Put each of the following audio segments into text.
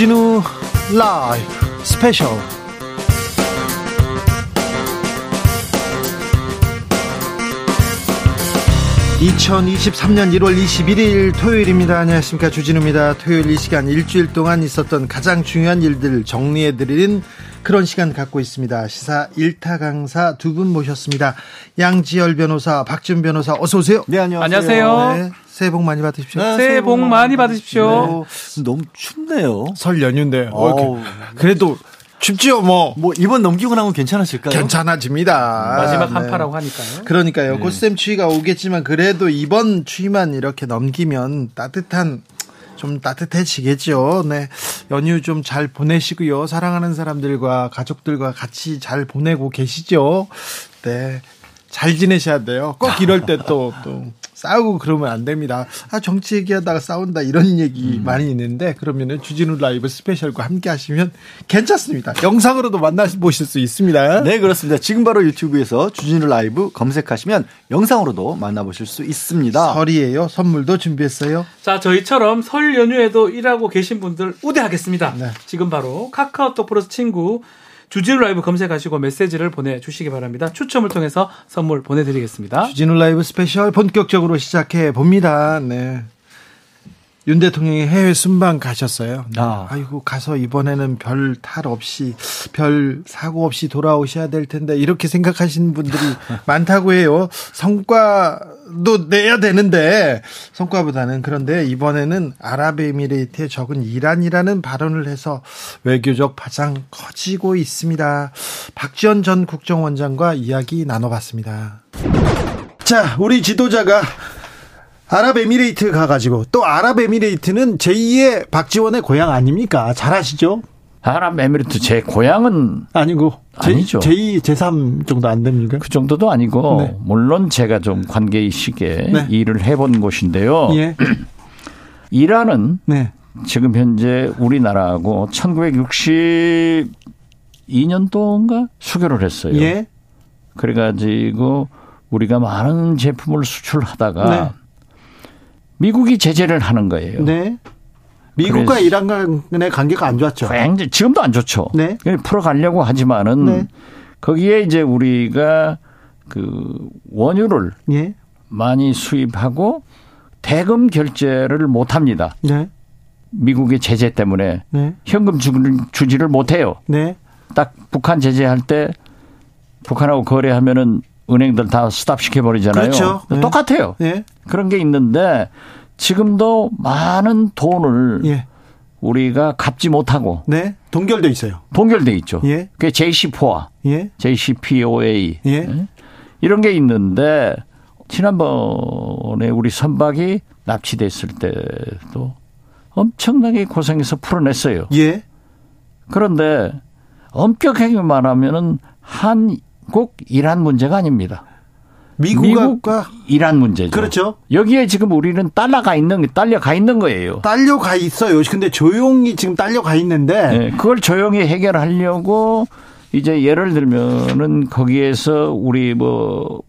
주진우 라이브 스페셜 2023년 1월 21일 토요일입니다. 안녕하십니까. 주진우입니다. 토요일 이 시간 일주일 동안 있었던 가장 중요한 일들 정리해드리는 그런 시간 갖고 있습니다. 시사 일타 강사 두 분 모셨습니다. 양지열 변호사, 박준 변호사, 어서 오세요. 네, 안녕하세요. 안녕하세요. 네, 새해 복 많이 받으십시오. 네, 새해 복 많이 받으십시오. 네. 너무 춥네요. 설 연휴인데. 어, 그래도 춥지요, 뭐. 뭐, 이번 넘기고 나면 괜찮아질까요? 괜찮아집니다. 마지막 네. 한파라고 하니까요. 그러니까요. 네. 꽃샘 추위가 오겠지만 그래도 이번 추위만 이렇게 넘기면 따뜻한 좀 따뜻해지겠죠. 네. 연휴 좀 잘 보내시고요. 사랑하는 사람들과 가족들과 같이 잘 보내고 계시죠. 네. 잘 지내셔야 돼요. 꼭 이럴 때 또, 또. 싸우고 그러면 안 됩니다. 아, 정치 얘기하다가 싸운다 이런 얘기 음. 많이 있는데 그러면은 주진우 라이브 스페셜과 함께 하시면 괜찮습니다. 영상으로도 만나보실 수 있습니다. 네, 그렇습니다. 지금 바로 유튜브에서 주진우 라이브 검색하시면 영상으로도 만나보실 수 있습니다. 설이에요. 선물도 준비했어요. 자, 저희처럼 설 연휴에도 일하고 계신 분들 우대하겠습니다. 네. 지금 바로 카카오톡 플러스 친구 주진우 라이브 검색하시고 메시지를 보내주시기 바랍니다. 추첨을 통해서 선물 보내드리겠습니다. 주진우 라이브 스페셜 본격적으로 시작해 봅니다. 네. 윤 대통령이 해외 순방 가셨어요. 아. 아이고 가서 이번에는 별 탈 없이 별 사고 없이 돌아오셔야 될 텐데 이렇게 생각하시는 분들이 많다고 해요. 성과 도 내야 되는데 성과보다는 그런데 이번에는 아랍에미레이트에 적은 이란이라는 발언을 해서 외교적 파장 커지고 있습니다. 박지원 전 국정원장과 이야기 나눠봤습니다. 자, 우리 지도자가 아랍에미레이트 가가지고 또 아랍에미레이트는 제2의 박지원의 고향 아닙니까? 잘 아시죠? 아랍에미레이트 제 고향은 아니고 아니죠. 제2, 제3 정도 안 됩니까? 그 정도도 아니고 네. 물론 제가 좀 관계의식에 네. 일을 해본 곳인데요. 예. 이란은 네. 지금 현재 우리나라하고 1962년도인가 수교를 했어요. 예. 그래가지고 우리가 많은 제품을 수출하다가 네. 미국이 제재를 하는 거예요. 네. 미국과 이란 간의 관계가 안 좋았죠. 굉장히 지금도 안 좋죠. 네. 풀어가려고 하지만은 네. 거기에 이제 우리가 그 원유를 예. 많이 수입하고 대금 결제를 못 합니다. 네. 미국의 제재 때문에 네. 현금 주지를 못 해요. 네. 딱 북한 제재할 때 북한하고 거래하면은 은행들 다 스탑 시켜버리잖아요. 그렇죠. 네. 똑같아요. 네. 그런 게 있는데 지금도 많은 돈을 예. 우리가 갚지 못하고 네. 동결돼 있어요. 동결돼 있죠. 예. 그게 JC4와 예. JCPOA 예. 예. 이런 게 있는데 지난번에 우리 선박이 납치됐을 때도 엄청나게 고생해서 풀어냈어요. 예. 그런데 엄격하게 말하면은 한국 이란 문제가 아닙니다. 미국과 이란 문제죠. 그렇죠. 여기에 지금 우리는 딸려가 있는 딸려가 있는 거예요. 딸려가 있어요. 근데 조용히 지금 딸려가 있는데 네, 그걸 조용히 해결하려고 이제 예를 들면은 거기에서 우리 뭐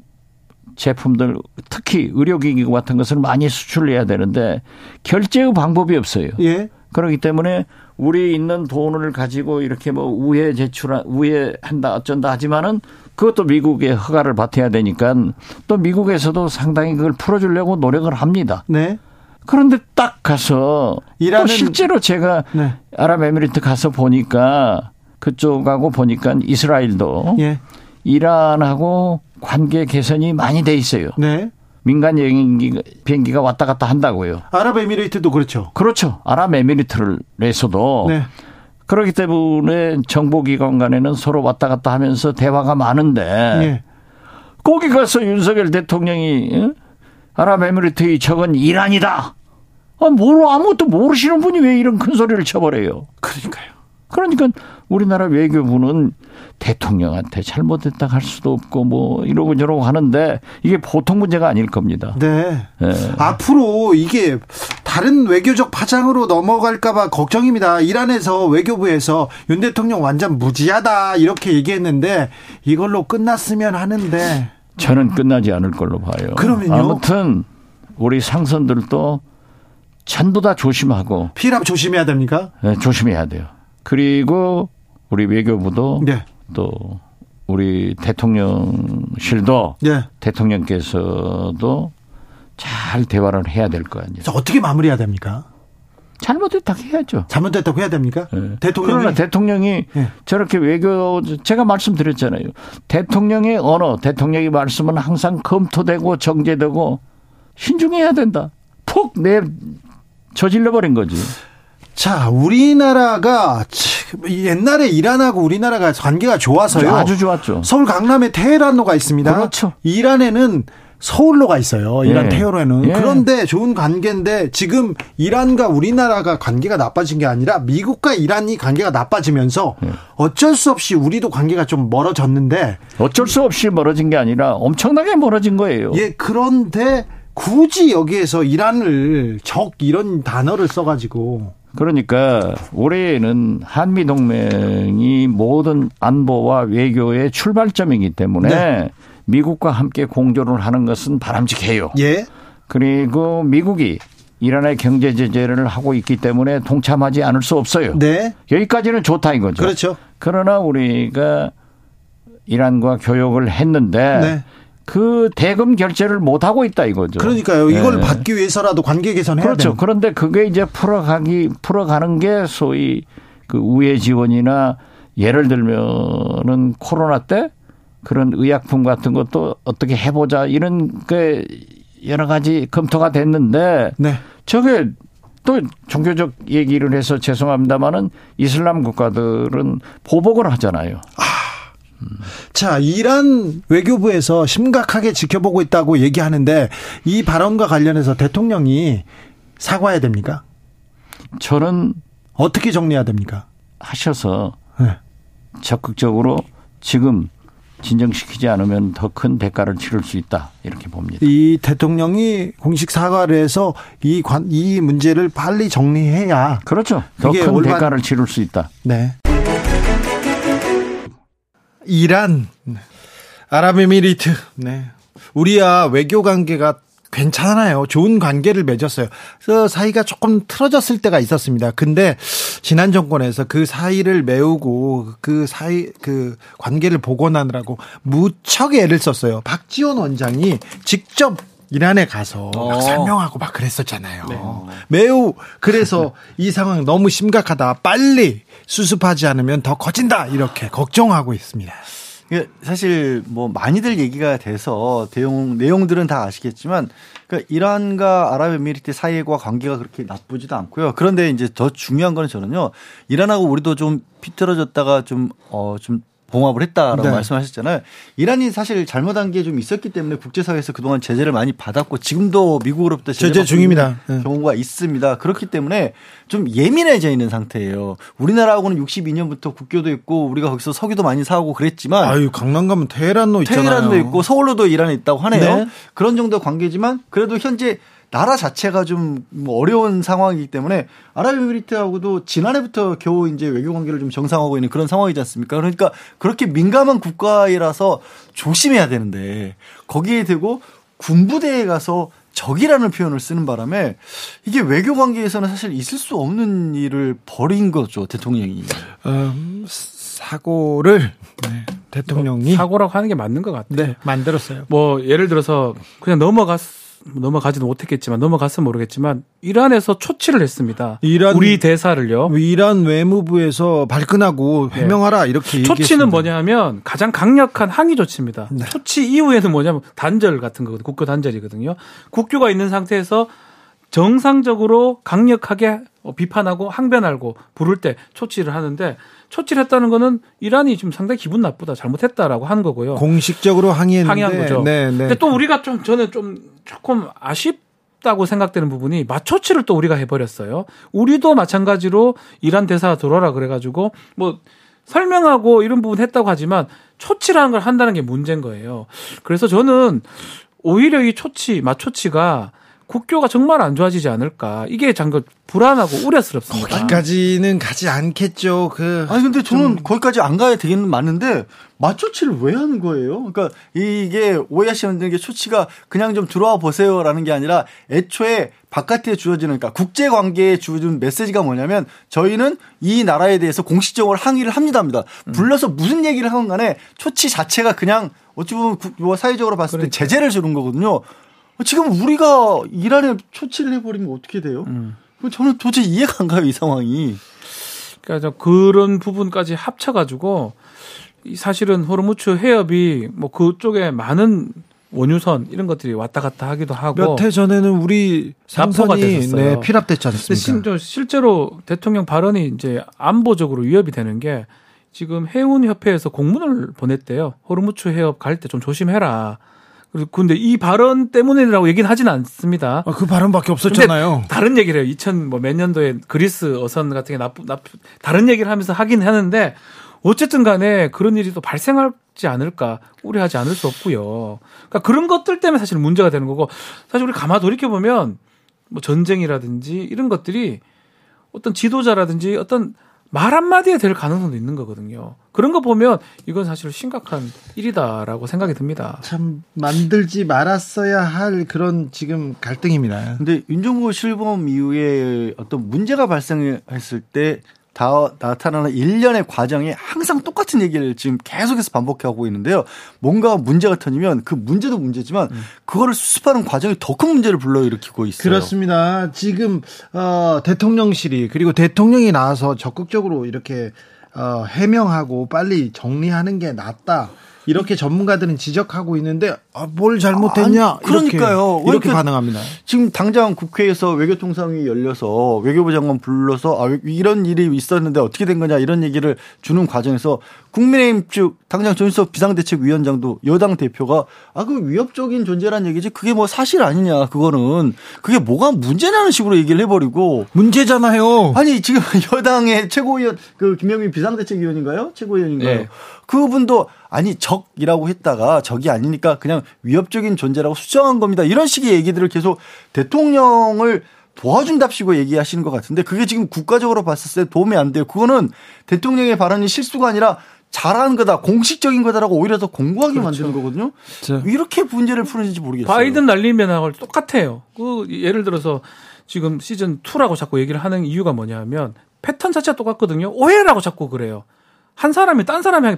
제품들 특히 의료기기 같은 것을 많이 수출해야 되는데 결제의 방법이 없어요. 예. 그렇기 때문에 우리 있는 돈을 가지고 이렇게 뭐 우회 제출 우회 한다 어쩐다 하지만은 그것도 미국의 허가를 받아야 되니까 또 미국에서도 상당히 그걸 풀어주려고 노력을 합니다. 네. 그런데 딱 가서 또 실제로 제가 네. 아랍에미리트 가서 보니까 그쪽하고 보니까 이스라엘도 예. 이란하고 관계 개선이 많이 돼 있어요. 네. 민간 여행기 비행기가 왔다 갔다 한다고요. 아랍에미레이트도 그렇죠. 그렇죠. 아랍에미리트를내서도 네. 그렇기 때문에 정보기관 간에는 서로 왔다 갔다 하면서 대화가 많은데 네. 거기 가서 윤석열 대통령이 아랍에미리트의 적은 이란이다. 아, 뭘 아무것도 모르시는 분이 왜 이런 큰 소리를 쳐버려요. 그러니까요. 그러니까 우리나라 외교부는 대통령한테 잘못했다 할 수도 없고 뭐 이러고 저러고 하는데 이게 보통 문제가 아닐 겁니다. 네. 네. 앞으로 이게 다른 외교적 파장으로 넘어갈까봐 걱정입니다. 이란에서 외교부에서 윤 대통령 완전 무지하다 이렇게 얘기했는데 이걸로 끝났으면 하는데 저는 끝나지 않을 걸로 봐요. 그러면요. 아무튼 우리 상선들도 전부 다 조심하고 피랍 조심해야 됩니까? 네, 조심해야 돼요. 그리고 우리 외교부도 네. 또 우리 대통령실도 네. 대통령께서도 잘 대화를 해야 될 거 아니에요. 어떻게 마무리해야 됩니까? 잘못했다고 해야죠. 잘못했다고 해야 됩니까? 네. 대통령이 그러나 대통령이 네. 저렇게 외교 제가 말씀드렸잖아요. 대통령의 언어, 대통령의 말씀은 항상 검토되고 정제되고 신중해야 된다. 푹내 저질러 버린 거지. 자, 우리나라가 옛날에 이란하고 우리나라가 관계가 좋아서요. 아주 좋았죠. 서울 강남에 테헤란로가 있습니다. 그렇죠. 이란에는 서울로가 있어요. 이란 예. 테헤란에는. 예. 그런데 좋은 관계인데 지금 이란과 우리나라가 관계가 나빠진 게 아니라 미국과 이란이 관계가 나빠지면서 예. 어쩔 수 없이 우리도 관계가 좀 멀어졌는데 어쩔 수 없이 멀어진 게 아니라 엄청나게 멀어진 거예요. 예, 그런데 굳이 여기에서 이란을 적 이런 단어를 써가지고 그러니까 올해는 한미 동맹이 모든 안보와 외교의 출발점이기 때문에 네. 미국과 함께 공조를 하는 것은 바람직해요. 예. 그리고 미국이 이란의 경제 제재를 하고 있기 때문에 동참하지 않을 수 없어요. 네. 여기까지는 좋다 이거죠. 그렇죠. 그러나 우리가 이란과 교역을 했는데 네. 그 대금 결제를 못 하고 있다 이거죠. 그러니까요. 이걸 네. 받기 위해서라도 관계 개선해야 그렇죠. 되는. 그런데 그게 이제 풀어가기 풀어가는 게 소위 그 우회 지원이나 예를 들면은 코로나 때 그런 의약품 같은 것도 어떻게 해보자 이런 게 여러 가지 검토가 됐는데 네. 저게 또 종교적 얘기를 해서 죄송합니다만은 이슬람 국가들은 보복을 하잖아요. 아. 자, 이란 외교부에서 심각하게 지켜보고 있다고 얘기하는데 이 발언과 관련해서 대통령이 사과해야 됩니까? 저는 어떻게 정리해야 됩니까? 하셔서 네. 적극적으로 지금 진정시키지 않으면 더 큰 대가를 치를 수 있다 이렇게 봅니다. 이 대통령이 공식 사과를 해서 이 관 이 문제를 빨리 정리해야 그렇죠. 더 큰. 대가를 치를 수 있다. 네. 이란, 아랍에미리트, 네. 우리와 외교 관계가 괜찮아요. 좋은 관계를 맺었어요. 그래서 사이가 조금 틀어졌을 때가 있었습니다. 근데 지난 정권에서 그 사이를 메우고 그 사이 그 관계를 복원하느라고 무척 애를 썼어요. 박지원 원장이 직접 이란에 가서 어. 막 설명하고 막 그랬었잖아요. 네. 매우 그래서 이 상황 너무 심각하다. 빨리 수습하지 않으면 더 커진다. 이렇게 걱정하고 있습니다. 사실 뭐 많이들 얘기가 돼서 내용 내용들은 다 아시겠지만 그러니까 이란과 아랍에미리트 사이의 관계가 그렇게 나쁘지도 않고요. 그런데 이제 더 중요한 거는 저는요. 이란하고 우리도 좀 비틀어졌다가 좀어좀 봉합을 했다라고 네. 말씀하셨잖아요. 이란이 사실 잘못한 게 좀 있었기 때문에 국제사회에서 그동안 제재를 많이 받았고 지금도 미국으로부터 제재 중입니다. 네. 경우가 있습니다. 그렇기 때문에 좀 예민해져 있는 상태예요. 우리나라하고는 62년부터 국교도 있고 우리가 거기서 석유도 많이 사오고 그랬지만 아유 강남 가면 테헤란로 있잖아요. 테헤란도 있고 서울로도 이란에 있다고 하네요. 네. 그런 정도 관계지만 그래도 현재 나라 자체가 좀뭐 어려운 상황이기 때문에 아랍에미리트하고도 지난해부터 겨우 이제 외교 관계를 좀 정상화하고 있는 그런 상황이지 않습니까? 그러니까 그렇게 민감한 국가이라서 조심해야 되는데 거기에 대고 군부대에 가서 적이라는 표현을 쓰는 바람에 이게 외교 관계에서는 사실 있을 수 없는 일을 벌인 거죠 대통령이. 음, 사고를 네, 대통령이 사고라고 하는 게 맞는 것 같아요. 네, 만들었어요. 뭐 예를 들어서 그냥 넘어갔 넘어가지도 못했겠지만 넘어갔으면 모르겠지만 이란에서 초치를 했습니다. 이란 우리 대사를요. 이란 외무부에서 발끈하고 네. 해명하라 네. 이렇게 초치는 뭐냐면 가장 강력한 항의 조치입니다. 네. 초치 이후에는 뭐냐면 단절 같은 거거든요. 국교 단절이거든요. 국교가 있는 상태에서 정상적으로 강력하게 비판하고 항변하고 부를 때 초치를 하는데 초치를 했다는 거는 이란이 지금 상당히 기분 나쁘다 잘못했다라고 하는 거고요. 공식적으로 항의했는데 항의한 거죠. 네, 네. 근데 또 우리가 좀 저는 좀 조금 아쉽 다고 생각되는 부분이 마초치를 또 우리가 해버렸어요. 우리도 마찬가지로 이란 대사 들어라 그래가지고 뭐 설명하고 이런 부분 했다고 하지만 초치라는 걸 한다는 게 문제인 거예요. 그래서 저는 오히려 이 초치, 마초치가 국교가 정말 안 좋아지지 않을까. 이게 잠깐 불안하고 우려스럽습니다. 거기까지는 가지 않겠죠. 그 아니 근데 저는 좀... 거기까지 안 가야 되기는 많은데 맞초치를 왜 하는 거예요? 그러니까 이게 오해하시는 게 초치가 그냥 좀 들어와 보세요라는 게 아니라 애초에 바깥에 주어지는 그러니까 국제 관계에 주어지는 메시지가 뭐냐면 저희는 이 나라에 대해서 공식적으로 항의를 합니다입니다. 음. 불러서 무슨 얘기를 하건 간에 초치 자체가 그냥 어찌 보면 뭐 사회적으로 봤을 때 그러니까. 제재를 주는 거거든요. 지금 우리가 이란에 초치를 해버리면 어떻게 돼요? 음. 저는 도저히 이해가 안 가요 이 상황이. 그러니까 그런 부분까지 합쳐가지고 사실은 호르무츠 해협이 뭐 그쪽에 많은 원유선 이런 것들이 왔다 갔다 하기도 하고 몇 해 전에는 우리 상선이 네, 피랍됐지 않습니까? 실제로 대통령 발언이 이제 안보적으로 위협이 되는 게 지금 해운 협회에서 공문을 보냈대요. 호르무츠 해협 갈 때 좀 조심해라. 그리고 근데 이 발언 때문이라고 얘기는 하진 않습니다. 아, 그 발언밖에 없었잖아요. 다른 얘기를 해요. 2000 뭐 몇 년도에 그리스 어선 같은 게 나쁘 나쁘 다른 얘기를 하면서 하긴 하는데 어쨌든 간에 그런 일이 또 발생하지 않을까 우려하지 않을 수 없고요. 그러니까 그런 것들 때문에 사실 문제가 되는 거고 사실 우리 가만 돌이켜 보면 뭐 전쟁이라든지 이런 것들이 어떤 지도자라든지 어떤 말 한마디에 될 가능성도 있는 거거든요. 그런 거 보면 이건 사실 심각한 일이다라고 생각이 듭니다. 참 만들지 말았어야 할 그런 지금 갈등입니다. 근데 윤정구 실범 이후에 어떤 문제가 발생했을 때 다 나타나는 일련의 과정이 항상 똑같은 얘기를 지금 계속해서 반복하고 있는데요. 뭔가 문제가 터지면 그 문제도 문제지만 음. 그거를 수습하는 과정이 더 큰 문제를 불러일으키고 있어요. 그렇습니다. 지금 어, 대통령실이 그리고 대통령이 나와서 적극적으로 이렇게 어, 해명하고 빨리 정리하는 게 낫다. 이렇게 전문가들은 지적하고 있는데 아, 뭘 잘못했냐? 아, 그러니까요. 이렇게, 이렇게 반응합니다. 지금 당장 국회에서 외교통상이 열려서 외교부 장관 불러서 아, 이런 일이 있었는데 어떻게 된 거냐 이런 얘기를 주는 과정에서 국민의힘 측 당장 전수석 비상대책위원장도 여당 대표가 아 그 위협적인 존재란 얘기지 그게 뭐 사실 아니냐 그거는 그게 뭐가 문제냐는 식으로 얘기를 해버리고 문제잖아요. 아니 지금 여당의 최고위원 그 김영민 비상대책위원인가요? 최고위원인가요? 네. 그분도 아니 적이라고 했다가 적이 아니니까 그냥 위협적인 존재라고 수정한 겁니다. 이런 식의 얘기들을 계속 대통령을 도와준답시고 얘기하시는 것 같은데 그게 지금 국가적으로 봤을 때 도움이 안 돼요. 그거는 대통령의 발언이 실수가 아니라 잘하는 거다, 공식적인 거다라고 오히려 더 공고하게 그렇죠. 만드는 거거든요. 자. 이렇게 문제를 푸는지 모르겠어요. 바이든 날리면하고 똑같아요. 그 예를 들어서 지금 시즌 2라고 자꾸 얘기를 하는 이유가 뭐냐면 패턴 자체가 똑같거든요. 오해라고 자꾸 그래요. 한 사람이 딴 사람이 향해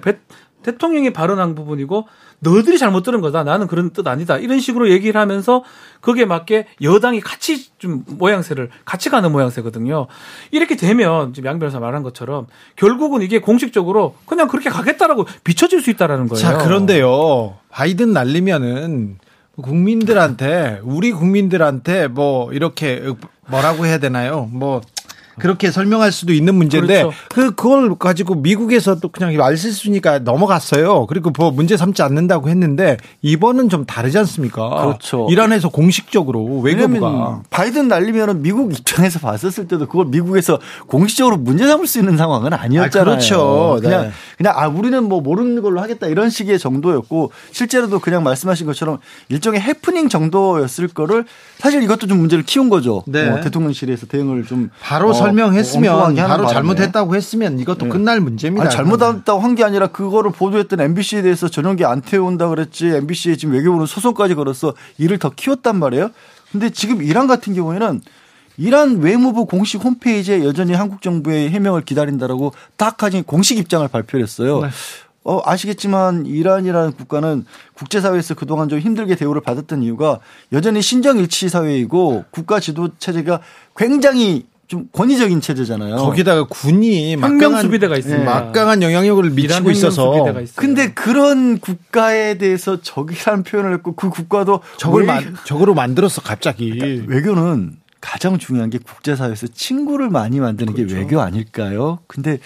대통령이 발언한 부분이고 너희들이 잘못 들은 거다. 나는 그런 뜻 아니다. 이런 식으로 얘기를 하면서 거기에 맞게 여당이 같이 좀 모양새를 같이 가는 모양새거든요. 이렇게 되면 지금 양 변호사 말한 것처럼 결국은 이게 공식적으로 그냥 그렇게 가겠다라고 비춰질 수 있다라는 거예요. 자, 그런데요. 바이든 날리면은 국민들한테 우리 국민들한테 뭐 이렇게 뭐라고 해야 되나요? 뭐 그렇게 설명할 수도 있는 문제인데 그렇죠. 그 그걸 가지고 미국에서 또 그냥 말실수니까 넘어갔어요. 그리고 뭐 문제 삼지 않는다고 했는데 이번은 좀 다르지 않습니까? 그렇죠. 이란에서 공식적으로 외교부가 바이든 날리면은 미국 입장에서 봤었을 때도 그걸 미국에서 공식적으로 문제 삼을 수 있는 상황은 아니었잖아요. 아, 그렇죠. 그냥 네. 그냥 아 우리는 뭐 모르는 걸로 하겠다 이런 식의 정도였고 실제로도 그냥 말씀하신 것처럼 일종의 해프닝 정도였을 거를 사실 이것도 좀 문제를 키운 거죠. 네. 어, 대통령실에서 대응을 좀 바로 어, 설명했으면 바로 잘못했다고 했으면 이것도 네. 끝날 문제입니다. 아니, 잘못했다고 한 게 아니라 그거를 보도했던 MBC에 대해서 전용기 안 태운다 그랬지 MBC에 지금 외교부는 소송까지 걸어서 일을 더 키웠단 말이에요. 근데 지금 이란 같은 경우에는 이란 외무부 공식 홈페이지에 여전히 한국 정부의 해명을 기다린다라고 딱 하니 공식 입장을 발표했어요. 네. 어, 아시겠지만 이란이라는 국가는 국제사회에서 그동안 좀 힘들게 대우를 받았던 이유가 여전히 신정일치 사회이고 국가 지도 체제가 굉장히 좀 권위적인 체제잖아요. 거기다가 군이 막강한 수비대가 있습니다. 네. 막강한 영향력을 미치고 있어서. 근데 그런 국가에 대해서 적이라는 표현을 했고 그 국가도 적을 만, 적으로 만들었어 갑자기. 그러니까 외교는 가장 중요한 게 국제사회에서 친구를 많이 만드는 그렇죠. 게 외교 아닐까요? 근데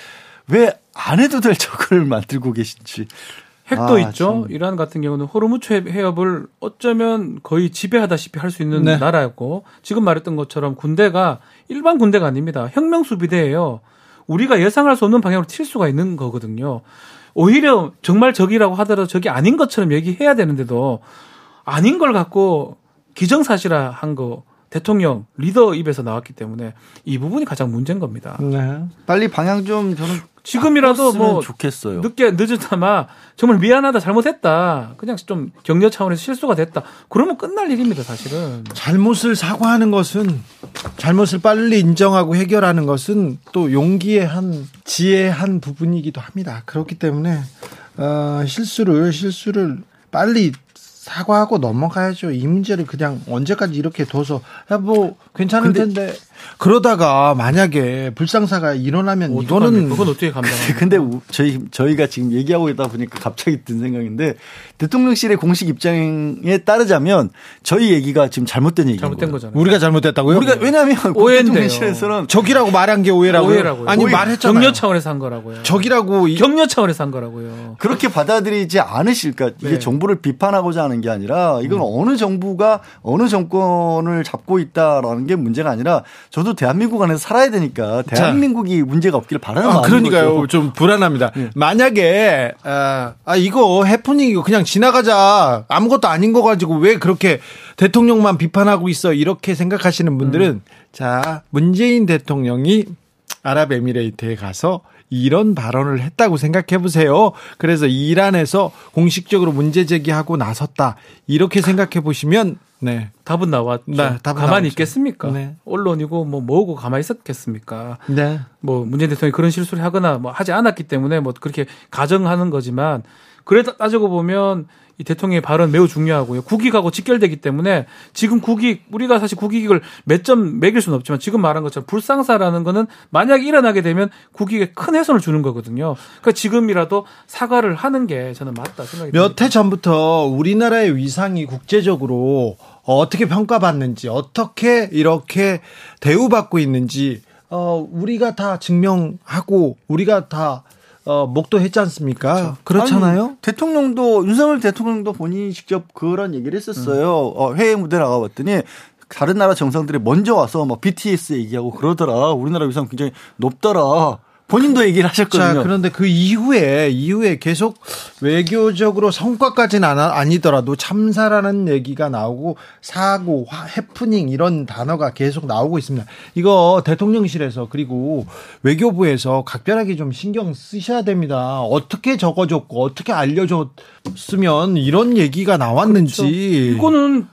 왜 안 해도 될 적을 만들고 계신지. 핵도 아, 있죠. 참. 이란 같은 경우는 호르무츠 해협을 어쩌면 거의 지배하다시피 할 수 있는 네. 나라였고 지금 말했던 것처럼 군대가 일반 군대가 아닙니다. 혁명 수비대예요. 우리가 예상할 수 없는 방향으로 튈 수가 있는 거거든요. 오히려 정말 적이라고 하더라도 적이 아닌 것처럼 얘기해야 되는데도 아닌 걸 갖고 기정사실화한 거 대통령 리더 입에서 나왔기 때문에 이 부분이 가장 문제인 겁니다. 네. 빨리 방향 좀 저는 지금이라도 뭐 좋겠어요. 늦게 늦었다마 정말 미안하다 잘못했다 그냥 좀 격려 차원에서 실수가 됐다 그러면 끝날 일입니다 사실은 잘못을 사과하는 것은 잘못을 빨리 인정하고 해결하는 것은 또 용기의 한 지혜의 한 부분이기도 합니다 그렇기 때문에 어, 실수를 실수를 빨리 사과하고 넘어가야죠. 이 문제를 그냥 언제까지 이렇게 둬서 야 뭐 괜찮을 텐데 그러다가 만약에 불상사가 일어나면 이거는 그건 어떻게 감당? 근데 저희 저희가 지금 얘기하고 있다 보니까 갑자기 든 생각인데 대통령실의 공식 입장에 따르자면 저희 얘기가 지금 잘못된 얘기인 잘못된 거잖아요. 우리가 잘못됐다고요? 우리가 왜냐하면 대통령실에서는 적이라고 말한 게 오해라고요. 오해라고요. 아니 말했잖아요. 격려 차원에서 한 거라고요. 적이라고 격려 차원에서 한 거라고요. 그렇게 받아들이지 않으실까? 이게 네. 정부를 비판하고자 하는 게 아니라 이건 음. 어느 정부가 어느 정권을 잡고 있다라는 게 문제가 아니라 저도 대한민국 안에서 살아야 되니까 대한민국이 자. 문제가 없기를 바라는 아, 그러니까요. 거죠. 좀 불안합니다. 네. 만약에 아, 아 이거 해프닝이고 그냥 지나가자 아무것도 아닌 거 가지고 왜 그렇게 대통령만 비판하고 있어 이렇게 생각하시는 분들은 음. 자 문재인 대통령이 아랍에미레이트에 가서 이런 발언을 했다고 생각해 보세요. 그래서 이란에서 공식적으로 문제 제기하고 나섰다. 이렇게 생각해 보시면 네. 답은 나왔죠. 네, 답은 가만히 나왔죠. 있겠습니까? 네. 언론이고 뭐 뭐고 가만히 있었겠습니까? 네. 뭐 문재인 대통령이 그런 실수를 하거나 뭐 하지 않았기 때문에 뭐 그렇게 가정하는 거지만 그래 따지고 보면 이 대통령의 발언 매우 중요하고요. 국익하고 직결되기 때문에 지금 국익 우리가 사실 국익을 몇 점 매길 수는 없지만 지금 말한 것처럼 불상사라는 거는 만약에 일어나게 되면 국익에 큰 훼손을 주는 거거든요. 그러니까 지금이라도 사과를 하는 게 저는 맞다 생각이 듭니다. 몇 해 전부터 우리나라의 위상이 국제적으로 어떻게 평가받는지 어떻게 이렇게 대우받고 있는지 어 우리가 다 증명하고 우리가 다 어, 목도 했지 않습니까? 그렇죠. 그렇잖아요. 아니, 대통령도 윤석열 대통령도 본인이 직접 그런 얘기를 했었어요. 음. 어, 해외 무대 나가봤더니 다른 나라 정상들이 먼저 와서 막 BTS 얘기하고 그러더라. 우리나라 위상 굉장히 높더라. 본인도 얘기를 하셨거든요. 자, 그런데 그 이후에 이후에 계속 외교적으로 성과까지는 아니더라도 참사라는 얘기가 나오고 사고, 해프닝 이런 단어가 계속 나오고 있습니다. 이거 대통령실에서 그리고 외교부에서 각별하게 좀 신경 쓰셔야 됩니다. 어떻게 적어줬고 어떻게 알려줬으면 이런 얘기가 나왔는지 그렇죠. 이거는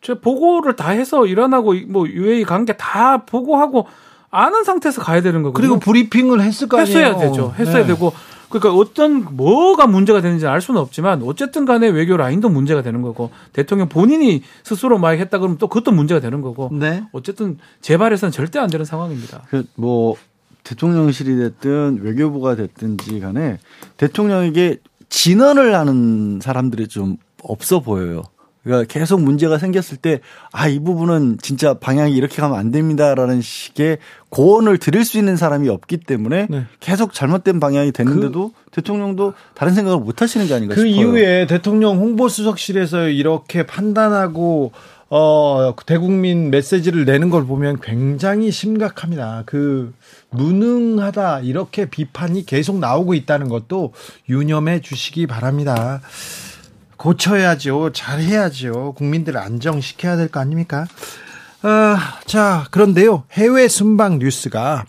제 보고를 다 해서 일어나고 뭐 UAE 관계 다 보고하고 아는 상태에서 가야 되는 거거든요. 그리고 브리핑을 했을 거 아니에요. 했어야 되죠. 했어야 네. 되고 그러니까 어떤 뭐가 문제가 되는지 알 수는 없지만 어쨌든 간에 외교 라인도 문제가 되는 거고 대통령 본인이 스스로 막 했다 그러면 또 그것도 문제가 되는 거고 네. 어쨌든 재발해서는 절대 안 되는 상황입니다. 그 뭐 대통령실이 됐든 외교부가 됐든지 간에 대통령에게 진언을 하는 사람들이 좀 없어 보여요. 그러니까 계속 문제가 생겼을 때, 아, 이 부분은 진짜 방향이 이렇게 가면 안 됩니다라는 식의 고언을 드릴 수 있는 사람이 없기 때문에 네. 계속 잘못된 방향이 됐는데도 그, 대통령도 다른 생각을 못 하시는 게 아닌가 그 싶어요. 그 이후에 대통령 홍보수석실에서 이렇게 판단하고 어, 대국민 메시지를 내는 걸 보면 굉장히 심각합니다. 그, 무능하다, 이렇게 비판이 계속 나오고 있다는 것도 유념해 주시기 바랍니다. 고쳐야죠. 잘해야죠. 국민들을 안정시켜야 될 거 아닙니까? 아, 자, 그런데요. 해외 순방 뉴스가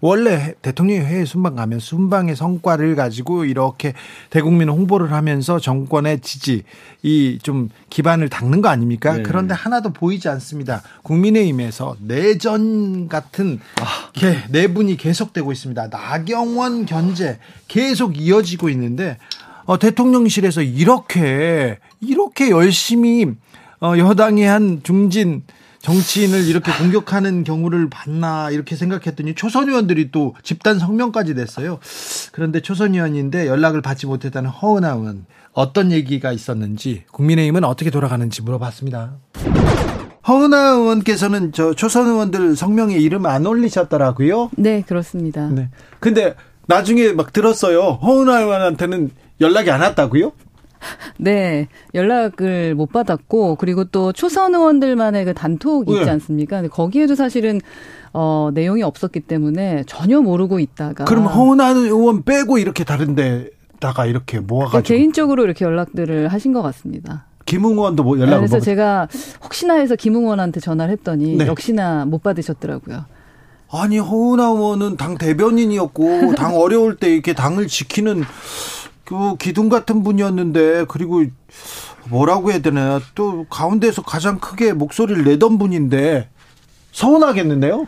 원래 대통령이 해외 순방 가면 순방의 성과를 가지고 이렇게 대국민 홍보를 하면서 정권의 지지 이 좀 기반을 닦는 거 아닙니까? 네. 그런데 하나도 보이지 않습니다. 국민의힘에서 내전 같은 아. 내분이 계속되고 있습니다. 나경원 견제 계속 이어지고 있는데 어, 대통령실에서 이렇게 이렇게 열심히 어, 여당의 한 중진 정치인을 이렇게 공격하는 경우를 봤나 이렇게 생각했더니 초선 의원들이 또 집단 성명까지 냈어요. 그런데 초선 의원인데 연락을 받지 못했다는 허은하 의원 어떤 얘기가 있었는지 국민의힘은 어떻게 돌아가는지 물어봤습니다. 허은하 의원께서는 저 초선 의원들 성명에 이름 안 올리셨더라고요. 네, 그렇습니다. 네. 근데 나중에 막 들었어요. 허은하 의원한테는 연락이 안 왔다고요? 네, 연락을 못 받았고 그리고 또 초선 의원들만의 그 단톡이 있지 네. 않습니까? 근데 거기에도 사실은 어, 내용이 없었기 때문에 전혀 모르고 있다가 그럼 허은하 의원 빼고 이렇게 다른데 다가 이렇게 모아가지고 개인적으로 이렇게 연락들을 하신 것 같습니다. 김웅원도 뭐 연락을 그래서 제가 혹시나 해서 김웅원한테 전화를 했더니 네. 역시나 못 받으셨더라고요. 아니 허은하 의원은 당 대변인이었고 당 어려울 때 이렇게 당을 지키는 그 기둥 같은 분이었는데 그리고 뭐라고 해야 되나 또 가운데서 가장 크게 목소리를 내던 분인데 서운하겠는데요?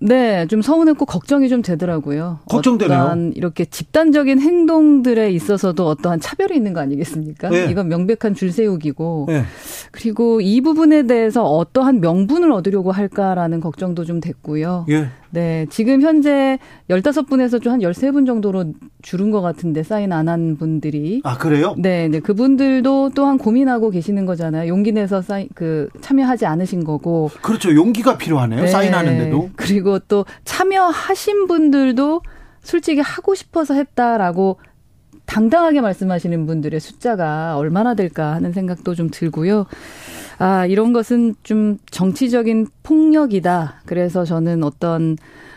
네, 좀 서운했고 걱정이 좀 되더라고요. 걱정되네요. 이렇게 집단적인 행동들에 있어서도 어떠한 차별이 있는 거 아니겠습니까? 네. 이건 명백한 줄 세우기고 네. 그리고 이 부분에 대해서 어떠한 명분을 얻으려고 할까라는 걱정도 좀 됐고요. 예. 네, 지금 현재 15분에서 좀 한 13분 정도로 줄은 것 같은데 사인 안 한 분들이. 아, 그래요? 네, 네. 그분들도 또한 고민하고 계시는 거잖아요. 용기 내서 사인, 그, 참여하지 않으신 거고. 그렇죠. 용기가 필요하네요. 네. 사인하는데도. 그리고 또 참여하신 분들도 솔직히 하고 싶어서 했다라고 당당하게 말씀하시는 분들의 숫자가 얼마나 될까 하는 생각도 좀 들고요. 아, 이런 것은 좀 정치적인 폭력이다. 그래서 저는 어떤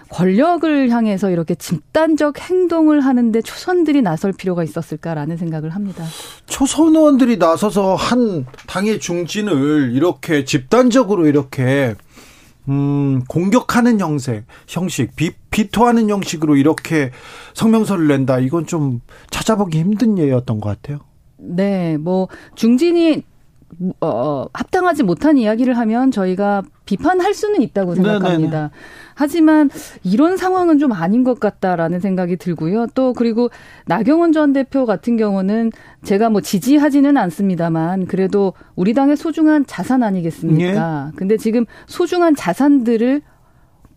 권력을 향해서 이렇게 집단적 행동을 하는데 초선들이 나설 필요가 있었을까라는 생각을 합니다. 초선 의원들이 나서서 한 당의 중진을 이렇게 집단적으로 이렇게 음, 공격하는 형색, 형식, 비, 비토하는 형식으로 이렇게 성명서를 낸다. 이건 좀 찾아보기 힘든 예였던 것 같아요. 네, 뭐 중진이 어, 합당하지 못한 이야기를 하면 저희가 비판할 수는 있다고 생각합니다. 네네네. 하지만 이런 상황은 좀 아닌 것 같다라는 생각이 들고요. 또 그리고 나경원 전 대표 같은 경우는 제가 뭐 지지하지는 않습니다만 그래도 우리 당의 소중한 자산 아니겠습니까? 예. 근데 지금 소중한 자산들을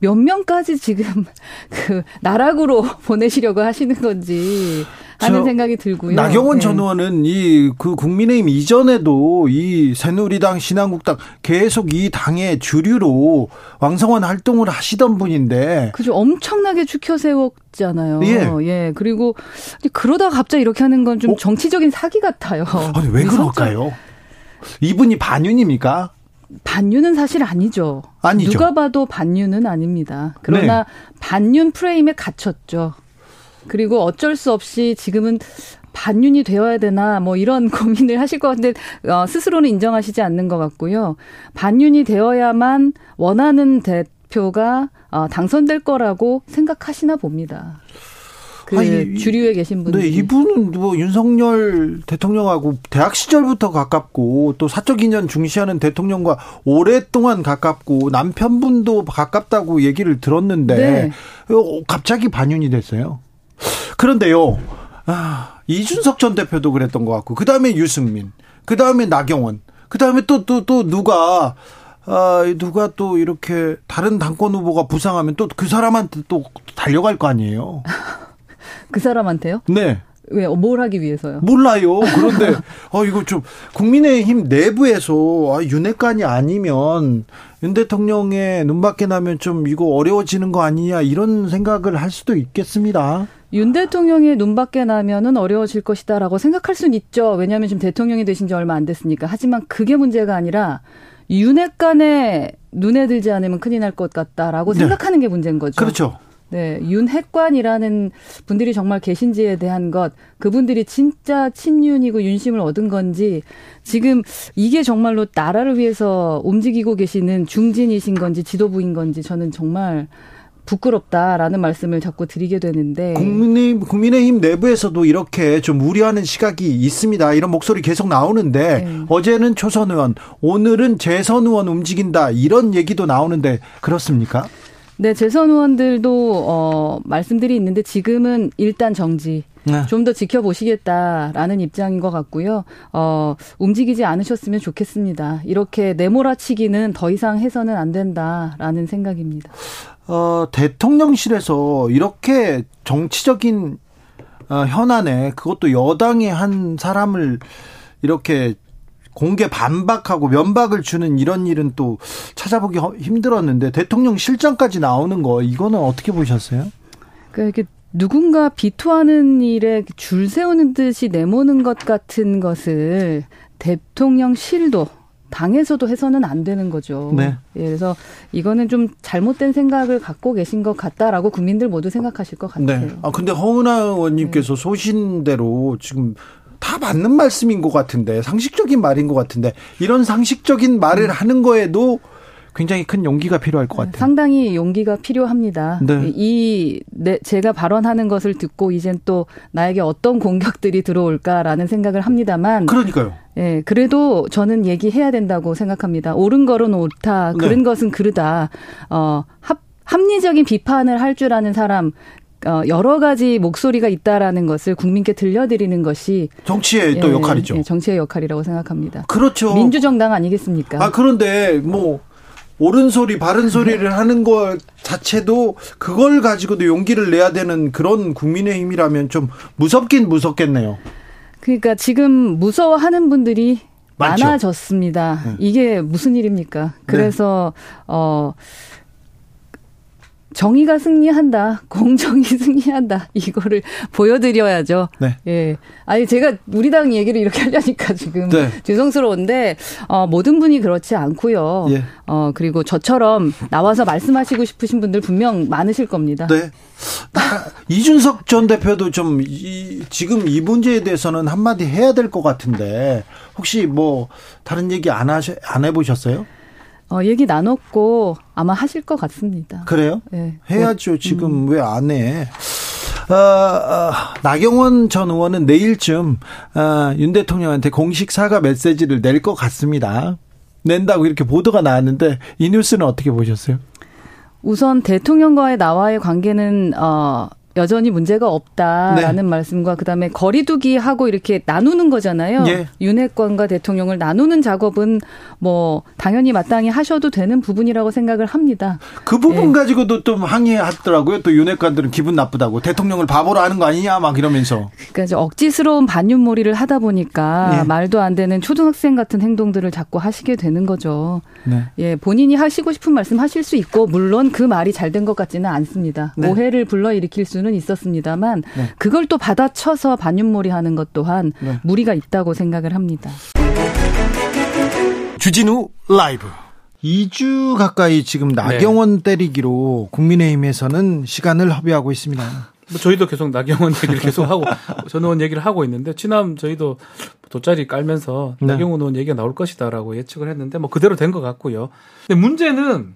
몇 명까지 지금 그 나락으로 보내시려고 하시는 건지 하는 생각이 들고요. 나경원 네. 전 의원은 이 그 국민의힘 이전에도 이 새누리당 신한국당 계속 이 당의 주류로 왕성한 활동을 하시던 분인데 그죠 엄청나게 추켜 세웠잖아요. 예. 예. 그리고 그러다 갑자기 이렇게 하는 건좀 어? 정치적인 사기 같아요. 아니 왜 그럴까요? 이분이 반윤입니까? 반윤은 사실 아니죠. 아니죠. 누가 봐도 반윤은 아닙니다. 그러나 네. 반윤 프레임에 갇혔죠. 그리고 어쩔 수 없이 지금은 반윤이 되어야 되나 뭐 이런 고민을 하실 것 같은데 어, 스스로는 인정하시지 않는 것 같고요. 반윤이 되어야만 원하는 대표가 어, 당선될 거라고 생각하시나 봅니다. 그 아니, 주류에 계신 분들. 네, 이분은 뭐 윤석열 대통령하고 대학 시절부터 가깝고 또 사적 인연 중시하는 대통령과 오랫동안 가깝고 남편분도 가깝다고 얘기를 들었는데 네. 어, 갑자기 반윤이 됐어요. 그런데요, 아, 이준석 전 대표도 그랬던 것 같고, 그 다음에 유승민, 그 다음에 나경원, 그 다음에 또, 또, 또 누가, 아, 누가 또 이렇게 다른 당권 후보가 부상하면 또 그 사람한테 또 달려갈 거 아니에요? 그 사람한테요? 네. 왜, 뭘 하기 위해서요? 몰라요. 그런데, 어, 이거 좀, 국민의힘 내부에서, 아, 윤핵관이 아니면, 윤 대통령의 눈밖에 나면 좀 이거 어려워지는 거 아니냐, 이런 생각을 할 수도 있겠습니다. 윤 대통령의 눈밖에 나면은 어려워질 것이다라고 생각할 수는 있죠. 왜냐하면 지금 대통령이 되신 지 얼마 안 됐으니까. 하지만 그게 문제가 아니라, 윤핵관에 눈에 들지 않으면 큰일 날 것 같다라고 네. 생각하는 게 문제인 거죠. 그렇죠. 네, 윤핵관이라는 분들이 정말 계신지에 대한 것, 그분들이 진짜 친윤이고 윤심을 얻은 건지, 지금 이게 정말로 나라를 위해서 움직이고 계시는 중진이신 건지 지도부인 건지 저는 정말 부끄럽다라는 말씀을 자꾸 드리게 되는데 국민의힘, 국민의힘 내부에서도 이렇게 좀 우려하는 시각이 있습니다. 이런 목소리 계속 나오는데 네. 어제는 초선 의원, 오늘은 재선 의원 움직인다 이런 얘기도 나오는데 그렇습니까? 네, 재선 의원들도 어 말씀들이 있는데 지금은 일단 정지. 네. 좀더 지켜보시겠다라는 입장인 것 같고요. 어, 움직이지 않으셨으면 좋겠습니다. 이렇게 내몰아치기는 더 이상 해서는 안 된다라는 생각입니다. 어, 대통령실에서 이렇게 정치적인 어, 현안에 그것도 여당의 한 사람을 이렇게 공개 반박하고 면박을 주는 이런 일은 또 찾아보기 힘들었는데 대통령 실장까지 나오는 거 이거는 어떻게 보셨어요? 그러니까 이게 누군가 비토하는 일에 줄 세우는 듯이 내모는 것 같은 것을 대통령실도 당에서도 해서는 안 되는 거죠. 네. 예, 그래서 이거는 좀 잘못된 생각을 갖고 계신 것 같다라고 국민들 모두 생각하실 것 같아요. 네. 아 근데 허은하 의원님께서 네. 소신대로 지금 다 맞는 말씀인 것 같은데 상식적인 말인 것 같은데 이런 상식적인 말을 하는 거에도 굉장히 큰 용기가 필요할 것 같아요. 상당히 용기가 필요합니다. 네. 이 네, 제가 발언하는 것을 듣고 이젠 또 나에게 어떤 공격들이 들어올까라는 생각을 합니다만 그러니까요. 예, 그래도 저는 얘기해야 된다고 생각합니다. 옳은 거는 옳다, 그른 네. 것은 그르다. 어, 합, 합리적인 비판을 할 줄 아는 사람, 어, 여러 가지 목소리가 있다라는 것을 국민께 들려드리는 것이 정치의 예, 또 역할이죠. 예, 정치의 역할이라고 생각합니다. 그렇죠. 민주정당 아니겠습니까? 아 그런데 뭐 옳은 소리, 바른 소리를 하는 것 자체도 그걸 가지고도 용기를 내야 되는 그런 국민의힘이라면 좀 무섭긴 무섭겠네요. 그러니까 지금 무서워하는 분들이 많죠. 많아졌습니다. 네. 이게 무슨 일입니까? 그래서 네. 어 정의가 승리한다, 공정이 승리한다 이거를 보여드려야죠. 네. 예. 아니 제가 우리 당 얘기를 이렇게 하려니까 지금 네. 죄송스러운데 어, 모든 분이 그렇지 않고요. 예. 어 그리고 저처럼 나와서 말씀하시고 싶으신 분들 분명 많으실 겁니다. 네. 이준석 전 대표도 좀 이, 지금 이 문제에 대해서는 한마디 해야 될 것 같은데 혹시 뭐 다른 얘기 안 하셔 안 해보셨어요? 어, 얘기 나눴고 아마 하실 것 같습니다. 그래요? 네. 해야죠. 지금 음. 왜안 해? 어, 어, 나경원 전 의원은 내일쯤 어, 윤 대통령한테 공식 사과 메시지를 낼 것 같습니다. 낸다고 이렇게 보도가 나왔는데 이 뉴스는 어떻게 보셨어요? 우선 대통령과의 나와의 관계는 어 여전히 문제가 없다라는 네. 말씀과 그다음에 거리두기 하고 이렇게 나누는 거잖아요. 예. 윤핵관과 대통령을 나누는 작업은 뭐 당연히 마땅히 하셔도 되는 부분이라고 생각을 합니다. 그 부분 예. 가지고도 좀 항의하더라고요. 또 윤핵관들은 기분 나쁘다고 대통령을 바보로 하는 거 아니냐 막 이러면서. 그러니까 이제 억지스러운 반윤몰이를 하다 보니까 예. 말도 안 되는 초등학생 같은 행동들을 자꾸 하시게 되는 거죠. 네. 예, 본인이 하시고 싶은 말씀 하실 수 있고 물론 그 말이 잘 된 것 같지는 않습니다. 네. 오해를 불러일으킬 수 수는 있었습니다만 네. 그걸 또 받아쳐서 반윤몰이 하는 것 또한 네. 무리가 있다고 생각을 합니다. 주진우 라이브 2주 가까이 지금 네. 나경원 네. 때리기로 국민의힘에서는 시간을 허비하고 있습니다. 뭐 저희도 계속 나경원 얘기를 계속 하고 전 의원 얘기를 하고 있는데 지난 저희도 돗자리 깔면서 네. 나경원 의원 얘기가 나올 것이다라고 예측을 했는데 뭐 그대로 된 것 같고요. 근데 문제는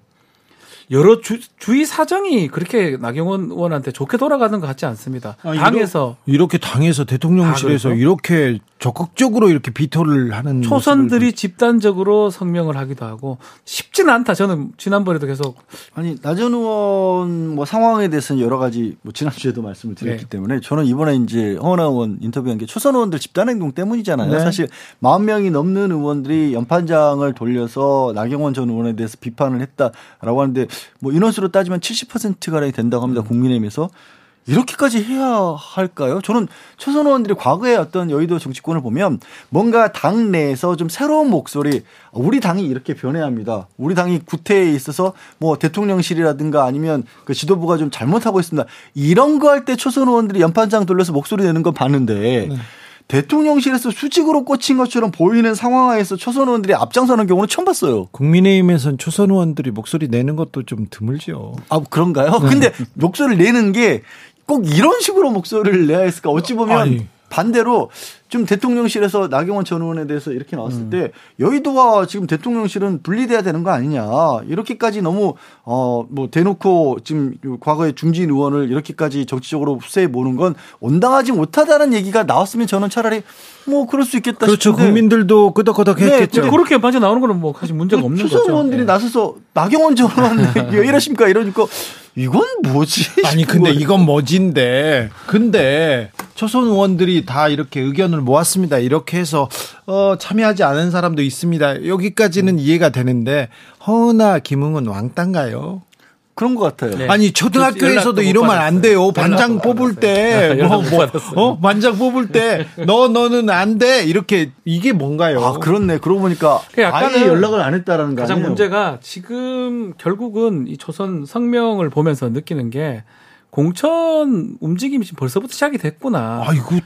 여러 주, 주위 사정이 그렇게 나경원 의원한테 좋게 돌아가는 것 같지 않습니다. 아, 당에서 이렇게 당에서 대통령실에서 이렇게 적극적으로 이렇게 비토를 하는 초선들이 집단적으로 성명을 하기도 하고 쉽지는 않다. 저는 지난번에도 계속 아니 나전 의원 뭐 상황에 대해서는 여러 가지 뭐 지난주에도 말씀을 드렸기 네. 때문에 저는 이번에 이제 허원하 의원 인터뷰한 게 초선 의원들 집단 행동 때문이잖아요. 네. 사실 40명이 넘는 의원들이 연판장을 돌려서 나경원 전 의원에 대해서 비판을 했다라고 하는데 뭐 인원수로 따지면 70%가량이 된다고 합니다. 음. 국민의힘에서. 이렇게까지 해야 할까요? 저는 초선 의원들이 과거의 어떤 여의도 정치권을 보면 뭔가 당 내에서 좀 새로운 목소리, 우리 당이 이렇게 변해야 합니다. 우리 당이 구태에 있어서 뭐 대통령실이라든가 아니면 그 지도부가 좀 잘못하고 있습니다. 이런 거 할때 초선 의원들이 연판장 돌려서 목소리 내는 건 봤는데 네. 대통령실에서 수직으로 꽂힌 것처럼 보이는 상황에서 초선 의원들이 앞장서는 경우는 처음 봤어요. 국민의힘에선 초선 의원들이 목소리 내는 것도 좀 드물죠. 아 그런가요? 네. 근데 목소리를 내는 게 꼭 이런 식으로 목소리를 내야 했을까? 어찌 보면 아니. 반대로 좀 대통령실에서 나경원 전 의원에 대해서 이렇게 나왔을 음. 때 여의도와 지금 대통령실은 분리돼야 되는 거 아니냐 이렇게까지 너무 어 뭐 대놓고 지금 과거에 중진 의원을 이렇게까지 정치적으로 후세에 모는 건 온당하지 못하다는 얘기가 나왔으면 저는 차라리 뭐 그럴 수 있겠다 그렇죠 싶은데. 국민들도 끄덕끄덕했겠죠. 네, 그렇게 빠져 나오는 거는 뭐 사실 문제가 없는 거죠. 추선 의원들이 네. 나서서 나경원 전 의원 왜 이러십니까 이러니까 이건 뭐지? 아니 근데 이건 뭐진데 근데 초선 의원들이 다 이렇게 의견을 모았습니다. 이렇게 해서 어 참여하지 않은 사람도 있습니다. 여기까지는 이해가 되는데 허은아 김웅은 왕따인가요? 그런 것 같아요. 네. 아니 초등학교에서도 이러면 안 돼요. 반장 뽑을 때, 뭐, 뭐, 어 반장 뽑을 때, 너 너는 안 돼. 이렇게 이게 뭔가요? 아 그렇네. 그러고 보니까 아예 연락을 안 했다라는 거 가장 아니에요? 문제가 지금 결국은 이 조선 성명을 보면서 느끼는 게 공천 움직임이 지금 벌써부터 시작이 됐구나. 아 이거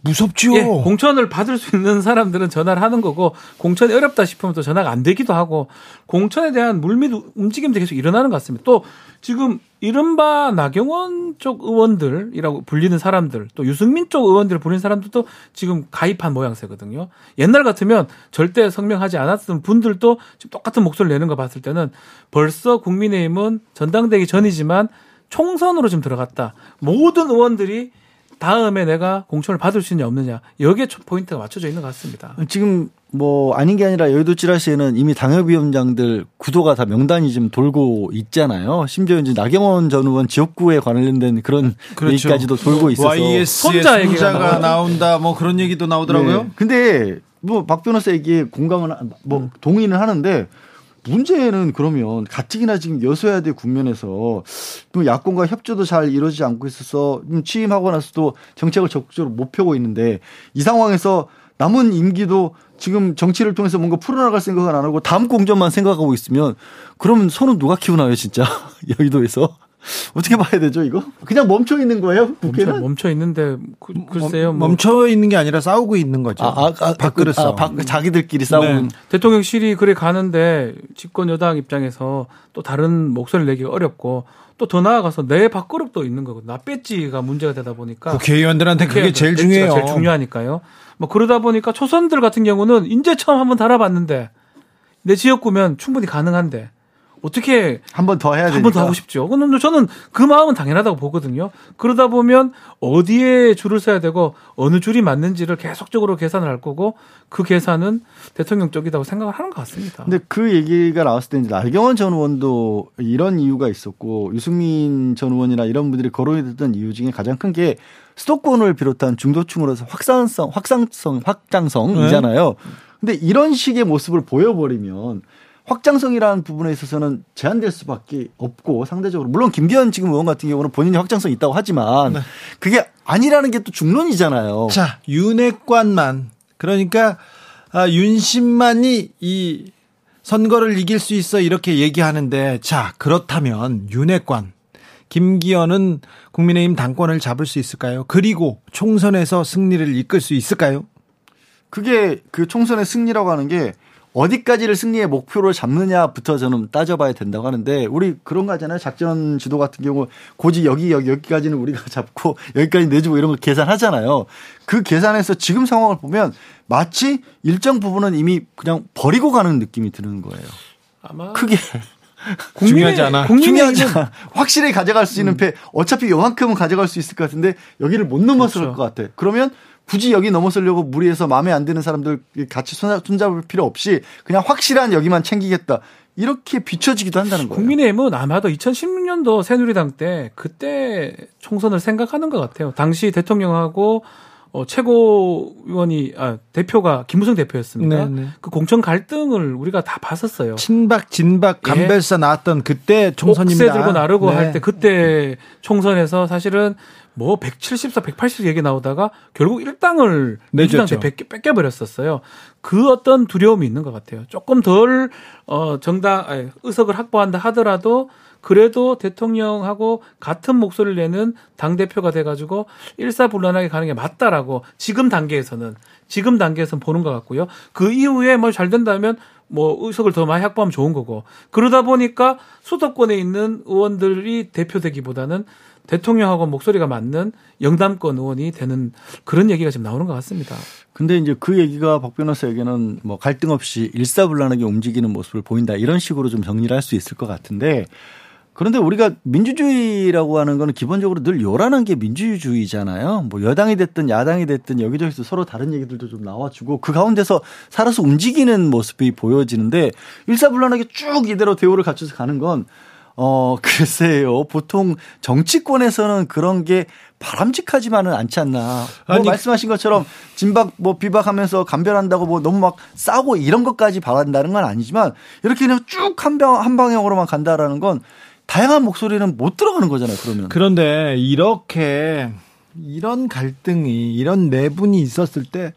무섭죠. 예, 공천을 받을 수 있는 사람들은 전화를 하는 거고 공천이 어렵다 싶으면 또 전화가 안 되기도 하고 공천에 대한 물밑 움직임도 계속 일어나는 것 같습니다. 또 지금 이른바 나경원 쪽 의원들이라고 불리는 사람들 또 유승민 쪽 의원들 불리는 사람들도 지금 가입한 모양새거든요. 옛날 같으면 절대 성명하지 않았던 분들도 지금 똑같은 목소리를 내는 거 봤을 때는 벌써 국민의힘은 전당대기 전이지만 총선으로 좀 들어갔다. 모든 의원들이 다음에 내가 공천을 받을 수 있냐 없느냐 여기에 포인트가 맞춰져 있는 것 같습니다. 지금 뭐 아닌 게 아니라 여의도 찌라시에는 이미 당협위원장들 구도가 다 명단이 지금 돌고 있잖아요. 심지어 이제 나경원 전 의원 지역구에 관련된 그런 그렇죠. 얘기까지도 돌고 있어서 YS의 손자 얘기가 나온다 뭐 그런 얘기도 나오더라고요. 네. 근데 뭐 박 변호사 얘기에 공감은 뭐 동의는 하는데 문제는 그러면 가뜩이나 지금 여소야 대 국면에서 또 야권과 협조도 잘 이루어지지 않고 있어서 취임하고 나서도 정책을 적극적으로 못 펴고 있는데 이 상황에서 남은 임기도 지금 정치를 통해서 뭔가 풀어나갈 생각은 안 하고 다음 공전만 생각하고 있으면 그러면 손은 누가 키우나요 진짜? 여의도에서 어떻게 봐야 되죠, 이거? 그냥 멈춰 있는 거예요, 국회는? 멈춰, 멈춰 있는데, 그, 글쎄요. 뭐. 멈춰 있는 게 아니라 싸우고 있는 거죠. 아, 아, 아 밥그릇. 아, 밥, 자기들끼리 싸우는. 네. 대통령실이 그래 가는데, 집권 여당 입장에서 또 다른 목소리를 내기 어렵고, 또 더 나아가서 내 밥그릇도 있는 거고, 나 뺏지가 문제가 되다 보니까. 국회의원들한테 그게 제일 중요해요. 제일 중요하니까요. 뭐 그러다 보니까 초선들 같은 경우는 인제 처음 한번 달아봤는데, 내 지역구면 충분히 가능한데, 어떻게 한 번 더 해야 되니까 한번 더 하고 싶죠. 근데 저는 그 마음은 당연하다고 보거든요. 그러다 보면 어디에 줄을 서야 되고 어느 줄이 맞는지를 계속적으로 계산을 할 거고 그 계산은 대통령 쪽이라고 생각을 하는 것 같습니다. 근데 그 얘기가 나왔을 때 이제 나경원 전 의원도 이런 이유가 있었고 유승민 전 의원이나 이런 분들이 거론이 됐던 이유 중에 가장 큰 게 수도권을 비롯한 중도층으로서 확산성, 확산성, 확장성이잖아요. 네. 근데 이런 식의 모습을 보여버리면 확장성이라는 부분에 있어서는 제한될 수밖에 없고 상대적으로 물론 김기현 지금 의원 같은 경우는 본인이 확장성 있다고 하지만 네. 그게 아니라는 게 또 중론이잖아요. 자 윤핵관만 그러니까 아, 윤심만이 이 선거를 이길 수 있어 이렇게 얘기하는데 자 그렇다면 윤핵관 김기현은 국민의힘 당권을 잡을 수 있을까요? 그리고 총선에서 승리를 이끌 수 있을까요? 그게 그 총선의 승리라고 하는 게 어디까지를 승리의 목표로 잡느냐부터 저는 따져봐야 된다고 하는데 우리 그런 거 하잖아요. 작전 지도 같은 경우 고지 여기 여기 여기까지는 우리가 잡고 여기까지 내주고 이런 거 계산하잖아요. 그 계산에서 지금 상황을 보면 마치 일정 부분은 이미 그냥 버리고 가는 느낌이 드는 거예요. 아마 크게 중요하지 않아. 중요하지 않아. 확실히 가져갈 수 있는 음. 패 어차피 요만큼은 가져갈 수 있을 것 같은데 여기를 못 넘어설 그렇죠. 것 같아. 그러면 굳이 여기 넘어서려고 무리해서 마음에 안 드는 사람들 같이 손잡을 필요 없이 그냥 확실한 여기만 챙기겠다. 이렇게 비춰지기도 한다는 거예요. 국민의힘은 아마도 2016년도 새누리당 때 그때 총선을 생각하는 것 같아요. 당시 대통령하고 어, 최고위원이 아, 대표가 김무성 대표였습니다. 네네. 네. 그 공천 갈등을 우리가 다 봤었어요. 친박 진박 감별사 예. 나왔던 그때 총선입니다. 옥새 들고 나르고 네. 할때 그때 총선에서 사실은 뭐 174, 180 얘기 나오다가 결국 일당을 민주당한테 뺏겨 버렸었어요. 그 어떤 두려움이 있는 것 같아요. 조금 덜 어, 정당 아니, 의석을 확보한다 하더라도 그래도 대통령하고 같은 목소리를 내는 당 대표가 돼가지고 일사불란하게 가는 게 맞다라고 지금 단계에서는 지금 단계에서는 보는 것 같고요. 그 이후에 뭐 잘 된다면 뭐 의석을 더 많이 확보하면 좋은 거고 그러다 보니까 수도권에 있는 의원들이 대표되기보다는 대통령하고 목소리가 맞는 영담권 의원이 되는 그런 얘기가 지금 나오는 것 같습니다. 근데 이제 그 얘기가 박 변호사에게는 뭐 갈등 없이 일사불란하게 움직이는 모습을 보인다 이런 식으로 좀 정리를 할 수 있을 것 같은데 그런데 우리가 민주주의라고 하는 거는 기본적으로 늘 요란한 게 민주주의잖아요. 뭐 여당이 됐든 야당이 됐든 여기저기서 서로 다른 얘기들도 좀 나와주고 그 가운데서 살아서 움직이는 모습이 보여지는데 일사불란하게 쭉 이대로 대우를 갖춰서 가는 건 어, 글쎄요. 보통 정치권에서는 그런 게 바람직하지만은 않지 않나. 뭐 아니, 말씀하신 것처럼 진박 뭐 비박하면서 감별한다고 뭐 너무 막 싸고 이런 것까지 바란다는 건 아니지만 이렇게 그냥 쭉한 방, 한 방향으로만 간다라는 건 다양한 목소리는 못 들어가는 거잖아요. 그러면. 그런데 이렇게 이런 갈등이 이런 내분이 있었을 때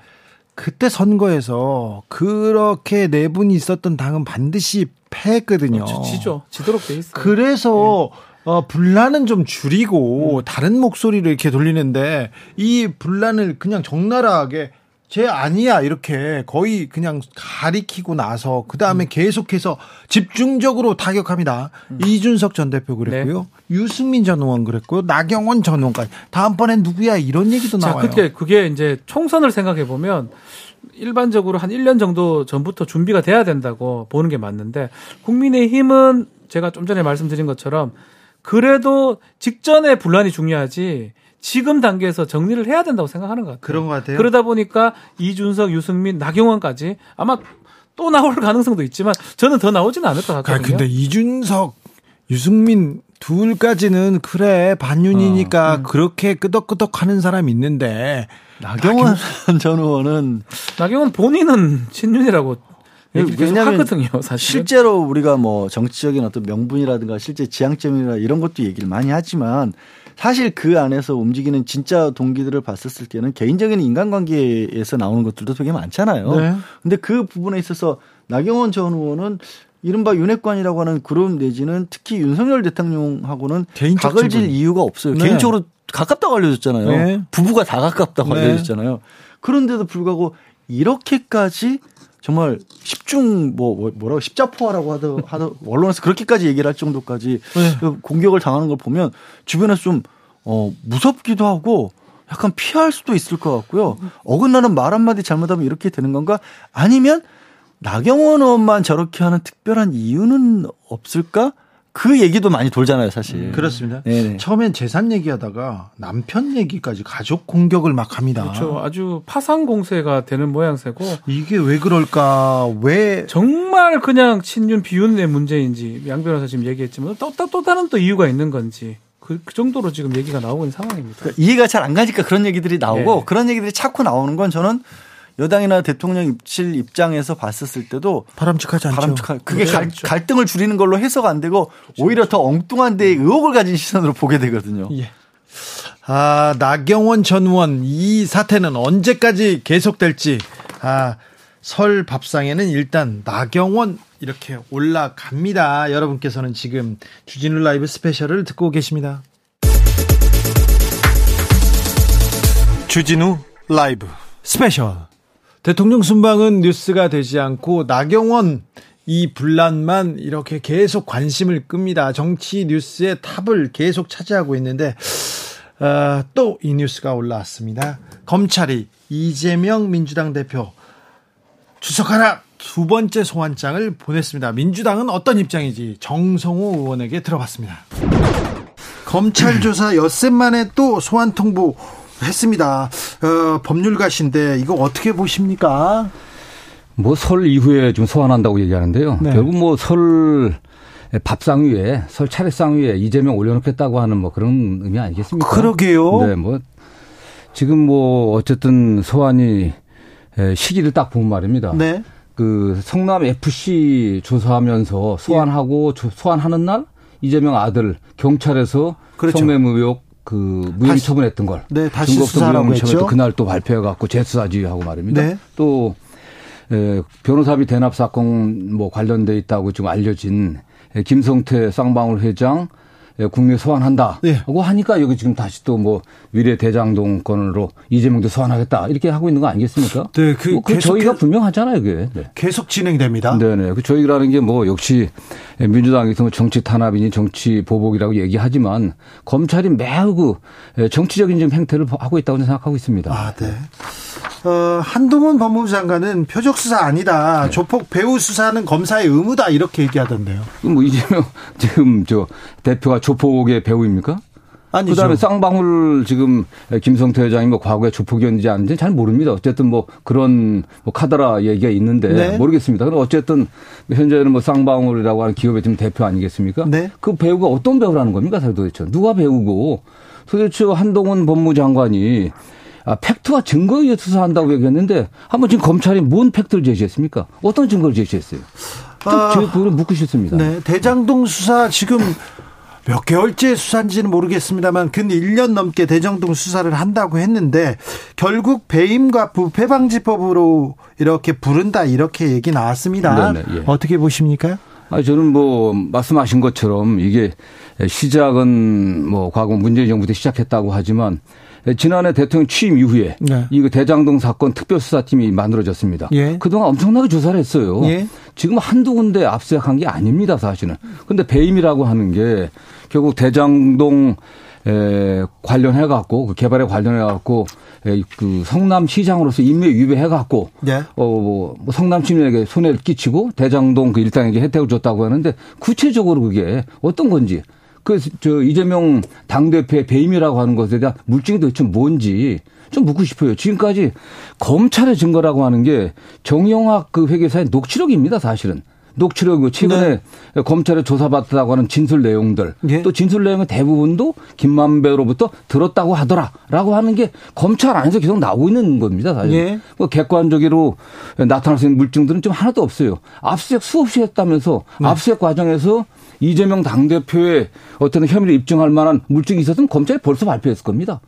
그때 선거에서 그렇게 내분이 있었던 당은 반드시 패했거든요. 어, 지죠. 지도록 돼 있어요. 그래서 네. 어, 분란은 좀 줄이고 음. 다른 목소리를 이렇게 돌리는데 이 분란을 그냥 적나라하게 쟤 아니야 이렇게 거의 그냥 가리키고 나서 그 다음에 음. 계속해서 집중적으로 타격합니다. 음. 이준석 전 대표 그랬고요, 네. 유승민 전 의원 그랬고요, 나경원 전 의원까지 다음번엔 누구야 이런 얘기도 나와요. 그게 그게 이제 총선을 생각해 보면 일반적으로 한 1년 정도 전부터 준비가 돼야 된다고 보는 게 맞는데 국민의 힘은 제가 좀 전에 말씀드린 것처럼 그래도 직전에 분란이 중요하지 지금 단계에서 정리를 해야 된다고 생각하는 것 같아요. 그런 것 같아요. 그러다 보니까 이준석, 유승민, 나경원까지 아마 또 나올 가능성도 있지만 저는 더 나오지는 않을 것 같거든요. 아, 근데 이준석, 유승민 둘까지는 그래 반윤이니까 어, 음. 그렇게 끄덕끄덕 하는 사람이 있는데 나경원 전 의원은 나경원 본인은 친윤이라고 왜냐하면 하거든요, 사실 실제로 우리가 뭐 정치적인 어떤 명분이라든가 실제 지향점이나 이런 것도 얘기를 많이 하지만 사실 그 안에서 움직이는 진짜 동기들을 봤었을 때는 개인적인 인간관계에서 나오는 것들도 되게 많잖아요. 네. 근데 그 부분에 있어서 나경원 전 의원은 이른바 윤핵관이라고 하는 그룹 내지는 특히 윤석열 대통령하고는 각을 질 이유가 없어요. 네. 개인적으로 가깝다고 알려졌잖아요. 네. 부부가 다 가깝다고 네. 알려졌잖아요. 그런데도 불구하고 이렇게까지 정말 십중 뭐, 뭐 뭐라고 십자포화라고 하더 하더 언론에서 그렇게까지 얘기를 할 정도까지 네. 그 공격을 당하는 걸 보면 주변에서 좀 어, 무섭기도 하고 약간 피할 수도 있을 것 같고요. 어긋나는 말 한마디 잘못하면 이렇게 되는 건가? 아니면 나경원 의원만 저렇게 하는 특별한 이유는 없을까? 그 얘기도 많이 돌잖아요, 사실. 음, 그렇습니다. 네네. 처음엔 재산 얘기하다가 남편 얘기까지 가족 공격을 막 합니다. 그렇죠. 아주 파상 공세가 되는 모양새고 이게 왜 그럴까? 왜 정말 그냥 친윤 비윤의 문제인지 양 변호사 지금 얘기했지만 또, 또, 또 다른 또 이유가 있는 건지 그, 그 정도로 지금 얘기가 나오고 있는 상황입니다. 그러니까 이해가 잘 안 가니까 그런 얘기들이 나오고 네. 그런 얘기들이 자꾸 나오는 건 저는 여당이나 대통령 입실 입장에서 봤었을 때도 바람직하지 않죠. 바람직하, 그게 갈, 그렇죠. 갈등을 줄이는 걸로 해석 안 되고 그렇죠. 오히려 더 엉뚱한 데에 의혹을 가진 시선으로 보게 되거든요. 예. 아, 나경원 전 의원 이 사태는 언제까지 계속될지 아, 설 밥상에는 일단 나경원 이렇게 올라갑니다. 여러분께서는 지금 주진우 라이브 스페셜을 듣고 계십니다. 주진우 라이브 스페셜 대통령 순방은 뉴스가 되지 않고 나경원 이 분란만 이렇게 계속 관심을 끕니다. 정치 뉴스의 탑을 계속 차지하고 있는데 어, 또 이 뉴스가 올라왔습니다. 검찰이 이재명 민주당 대표 추석하라 두 번째 소환장을 보냈습니다. 민주당은 어떤 입장인지 정성호 의원에게 들어봤습니다. 검찰 조사 엿새 만에 또 소환 통보 했습니다. 어, 법률가신데 이거 어떻게 보십니까? 뭐 설 이후에 좀 소환한다고 얘기하는데요. 네. 결국 뭐 설 밥상 위에 설 차례상 위에 이재명 올려놓겠다고 하는 뭐 그런 의미 아니겠습니까? 그러게요. 네, 뭐 지금 뭐 어쨌든 소환이 시기를 딱 보면 말입니다. 네. 그 성남 FC 조사하면서 소환하고 예. 소환하는 날 이재명 아들 경찰에서 그렇죠. 성매매 의혹 그 무혐의 처분했던 걸 네, 다시 수사라고 했죠. 그날 또 발표해 갖고 재수사 지휘하고 말입니다. 네. 또 에, 변호사비 대납 사건 뭐 관련돼 있다고 지금 알려진 김성태 쌍방울 회장 예, 국내 소환한다. 네. 하고 하니까 여기 지금 다시 또 뭐 위례 대장동 건으로 이재명도 소환하겠다 이렇게 하고 있는 거 아니겠습니까? 네, 그, 뭐, 그 저희가 분명하잖아요, 그게. 네. 계속 진행됩니다. 네 네. 그 저희라는 게 뭐 역시 민주당에서 뭐 정치 탄압이니 정치 보복이라고 얘기하지만 검찰이 매우 그 예, 정치적인 좀 행태를 하고 있다고 생각하고 있습니다. 아, 네. 어, 한동훈 법무부 장관은 표적 수사 아니다. 네. 조폭 배우 수사는 검사의 의무다 이렇게 얘기하던데요. 뭐 이재명 지금 저 대표가 조폭의 배우입니까? 아니죠. 그다음에 쌍방울 지금 김성태 회장이 뭐 과거에 조폭이었는지 아닌지 잘 모릅니다. 어쨌든 뭐 그런 뭐 카더라 얘기가 있는데 네. 모르겠습니다. 그럼 어쨌든 현재는 뭐 쌍방울이라고 하는 기업의 지금 대표 아니겠습니까? 네. 그 배우가 어떤 배우라는 겁니까 도대체 누가 배우고 도대체 한동훈 법무장관이 아, 팩트와 증거에 의해 수사한다고 얘기했는데 한번 지금 검찰이 뭔 팩트를 제시했습니까? 어떤 증거를 제시했어요? 아, 제 부분을 묻고 싶습니다. 네, 대장동 수사 지금 몇 개월째 수사인지는 모르겠습니다만 근 1년 넘게 대장동 수사를 한다고 했는데 결국 배임과 부패 방지법으로 이렇게 부른다 이렇게 얘기 나왔습니다. 네네, 예. 어떻게 보십니까? 아, 저는 뭐 말씀하신 것처럼 이게 시작은 뭐 과거 문재인 정부 때 시작했다고 하지만 지난해 대통령 취임 이후에 네. 이거 대장동 사건 특별수사팀이 만들어졌습니다. 예. 그동안 엄청나게 조사를 했어요. 예. 지금 한두 군데 압수수색한 게 아닙니다, 사실은. 근데 배임이라고 하는 게 결국 대장동 에 관련해 갖고 그 개발에 관련해 갖고 그 성남시장으로서 임명 위배해 갖고 네. 어뭐 뭐 성남 시민에게 손해를 끼치고 대장동 그 일당에게 혜택을 줬다고 하는데 구체적으로 그게 어떤 건지 그 저 이재명 당대표의 배임이라고 하는 것에 대한 물증이 도대체 뭔지 좀 묻고 싶어요. 지금까지 검찰의 증거라고 하는 게 정영학 그 회계사의 녹취록입니다, 사실은. 녹취록 최근에 네. 검찰에 조사받았다고 하는 진술 내용들 예. 또 진술 내용의 대부분도 김만배로부터 들었다고 하더라라고 하는 게 검찰 안에서 계속 나오고 있는 겁니다. 사실 예. 뭐 객관적으로 나타날 수 있는 물증들은 좀 하나도 없어요. 압수수색 수없이 했다면서 네. 압수수색 과정에서 이재명 당대표의 어떤 혐의를 입증할 만한 물증이 있었으면 검찰이 벌써 발표했을 겁니다.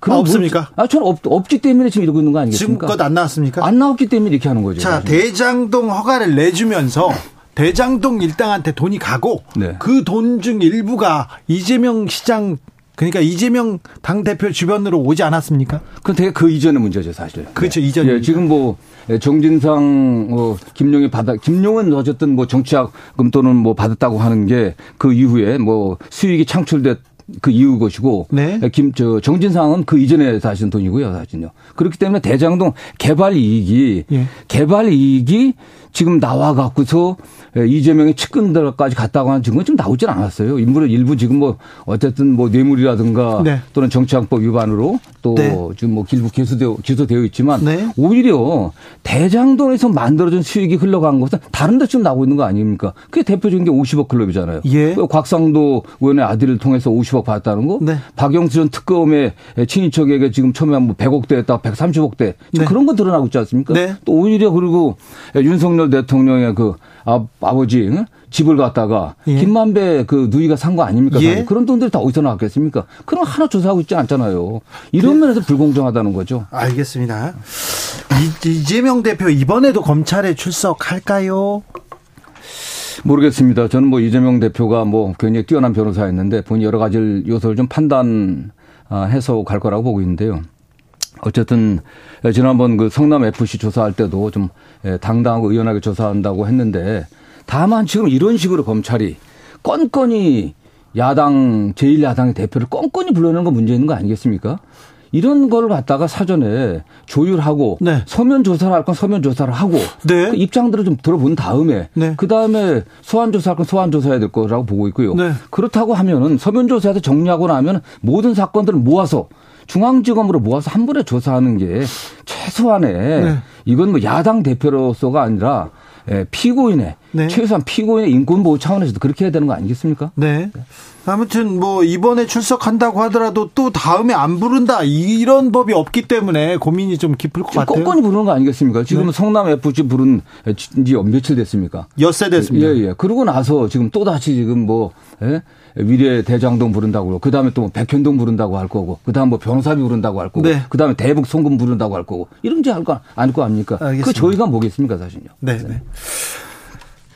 그럼 아, 없습니까? 물증, 아, 저는 없, 없기 때문에 지금 이러고 있는 거 아니겠습니까? 지금껏 안 나왔습니까? 안 나왔기 때문에 이렇게 하는 거죠. 자, 사실. 대장동 허가를 내주면서 대장동 일당한테 돈이 가고 네. 그돈 중 일부가 이재명 시장 그러니까 이재명 당 대표 주변으로 오지 않았습니까? 그건 되게 그 이전의 문제죠, 사실. 그렇죠, 네. 이전. 예, 지금 뭐 정진상, 뭐 김용이 받아, 김용은 어쨌든 뭐 정치학금 또는 뭐 받았다고 하는 게 그 이후에 뭐 수익이 창출됐 그 이유 것이고 네. 김저 정진상은 그 이전에 사신 돈이고요, 사실은요. 그렇기 때문에 대장동 개발 이익이 예. 개발 이익이 지금 나와 갖고서 예, 이재명의 측근들까지 갔다고 하는 증거는 좀 나오질 않았어요. 인물은 일부 지금 뭐 어쨌든 뭐 뇌물이라든가 네. 또는 정치항법 위반으로 또 네. 지금 뭐 길부 기소되어, 기소되어 있지만 네. 오히려 대장동에서 만들어진 수익이 흘러간 것은 다른 데 지금 나오고 있는 거 아닙니까? 그게 대표적인 게 50억 클럽이잖아요. 예. 그 곽상도 의원의 아들을 통해서 50억 받았다는 거. 네. 박영수 전 특검의 친인척에게 지금 처음에 뭐 100억대 했다가 130억대. 지금 그런 거 드러나고 있지 않습니까? 네. 또 오히려 그리고 윤석열 대통령의 그 아, 아버지 응? 집을 갖다가 예. 김만배 그 누이가 산 거 아닙니까? 예. 그런 돈들이 다 어디서 나왔겠습니까? 그럼 하나 조사하고 있지 않잖아요. 이런 그, 면에서 불공정하다는 거죠. 알겠습니다. 이, 이재명 대표 이번에도 검찰에 출석할까요? 모르겠습니다. 저는 뭐 이재명 대표가 뭐 굉장히 뛰어난 변호사였는데 본인 여러 가지 요소를 좀 판단해서 갈 거라고 보고 있는데요. 어쨌든 지난번 그 성남 FC 조사할 때도 좀 당당하고 의연하게 조사한다고 했는데 다만 지금 이런 식으로 검찰이 건건이 야당 제1야당의 대표를 건건이 불러내는 건 문제 있는 거 아니겠습니까? 이런 걸 갖다가 사전에 조율하고 네. 서면 조사를 할 건 서면 조사를 하고 네. 그 입장들을 좀 들어본 다음에 네. 그 다음에 소환 조사할 건 소환 조사해야 될 거라고 보고 있고요. 네. 그렇다고 하면은 서면 조사에서 정리하고 나면 모든 사건들을 모아서 중앙지검으로 모아서 한 번에 조사하는 게 최소한의 네. 이건 뭐 야당 대표로서가 아니라 예, 피고인의 네. 최소한 피고인의 인권 보호 차원에서도 그렇게 해야 되는 거 아니겠습니까? 네. 아무튼 뭐 이번에 출석한다고 하더라도 또 다음에 안 부른다 이런 법이 없기 때문에 고민이 좀 깊을 것 같아요. 꼼꼼히 부르는 거 아니겠습니까? 지금 네. 성남 FC 부른 지 며칠 됐습니까? 엿새 됐습니다. 예, 예. 그러고 나서 지금 또 다시 지금 뭐 예? 위례 대장동 부른다고 그러고 그다음에 또 뭐 백현동 부른다고 할 거고 그다음 뭐 변호사비 부른다고 할 거고 네. 그다음에 대북 송금 부른다고 할 거고 이런 게 할거 아닐 거 아닙니까? 알겠습니다. 그 저희가 뭐겠습니까 사실요. 네. 네.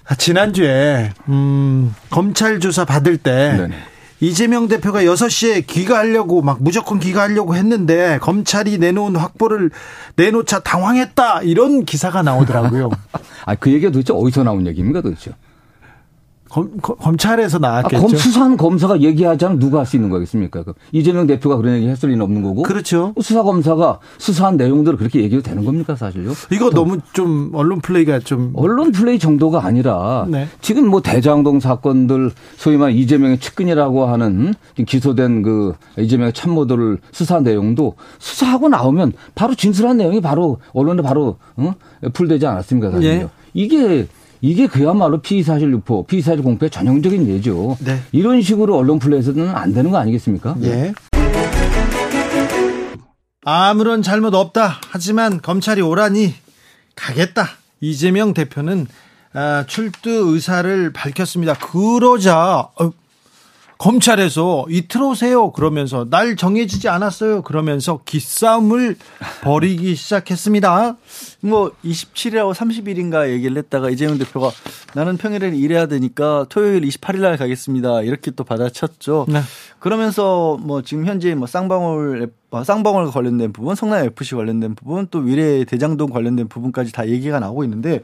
아, 지난주에 음, 검찰 조사 받을 때 네네. 이재명 대표가 6시에 귀가하려고 막 무조건 귀가하려고 했는데 검찰이 내놓은 확보를 내놓자 당황했다 이런 기사가 나오더라고요. 아, 그 얘기가 도대체 어디서 나온 얘기입니까 도대체? 검, 검찰에서 나왔겠죠. 아, 검, 수사한 검사가 얘기하지 않으면 누가 할 수 있는 거겠습니까? 그 이재명 대표가 그런 얘기 했을 리는 없는 거고. 그렇죠. 수사 검사가 수사한 내용들을 그렇게 얘기해도 되는 겁니까, 사실요? 이거 너무 좀 언론 플레이가 좀. 언론 플레이 정도가 아니라 네. 지금 뭐 대장동 사건들 소위 말 이재명의 측근이라고 하는 기소된 그 이재명의 참모들을 수사 내용도 수사하고 나오면 바로 진술한 내용이 바로 언론에 바로 어? 풀되지 않았습니까, 사실요? 네. 이게 이게 그야말로 피의사실 유포, 피의사실 공표의 전형적인 예죠. 네. 이런 식으로 언론 플레이에서는 안 되는 거 아니겠습니까? 네. 아무런 잘못 없다. 하지만 검찰이 오라니 가겠다. 이재명 대표는 아, 출두 의사를 밝혔습니다. 그러자 어, 검찰에서 이틀 오세요 그러면서 날 정해지지 않았어요 그러면서 기싸움을 벌이기 시작했습니다. 뭐 27일하고 30일인가 얘기를 했다가 이재명 대표가 나는 평일에 일해야 되니까 토요일 28일 날 가겠습니다. 이렇게 또 받아쳤죠. 네. 그러면서 뭐 지금 현재 뭐 쌍방울 어, 쌍방울 관련된 부분, 성남 FC 관련된 부분, 또 위례 대장동 관련된 부분까지 다 얘기가 나오고 있는데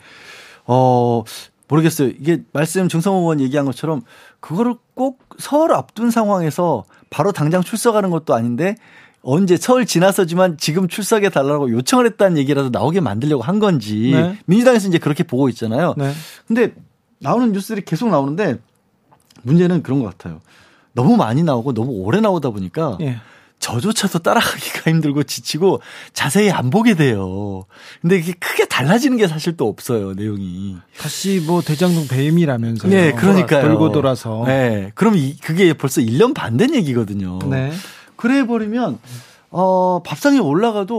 어 모르겠어요. 이게 말씀 정성호 의원 얘기한 것처럼 그거를 꼭 서울 앞둔 상황에서 바로 당장 출석하는 것도 아닌데 언제 서울 지나서지만 지금 출석해 달라고 요청을 했다는 얘기라도 나오게 만들려고 한 건지 네. 민주당에서 이제 그렇게 보고 있잖아요. 네. 근데 나오는 뉴스들이 계속 나오는데 문제는 그런 것 같아요. 너무 많이 나오고 너무 오래 나오다 보니까 예. 저조차도 따라가기가 힘들고 지치고 자세히 안 보게 돼요. 근데 이게 크게 달라지는 게 사실 또 없어요, 내용이. 다시 뭐 대장동 배임이라면서요. 네, 그러니까요. 돌고 돌아서. 네. 그럼 이, 그게 벌써 1년 반 된 얘기거든요. 네. 그래 버리면 어, 밥상에 올라가도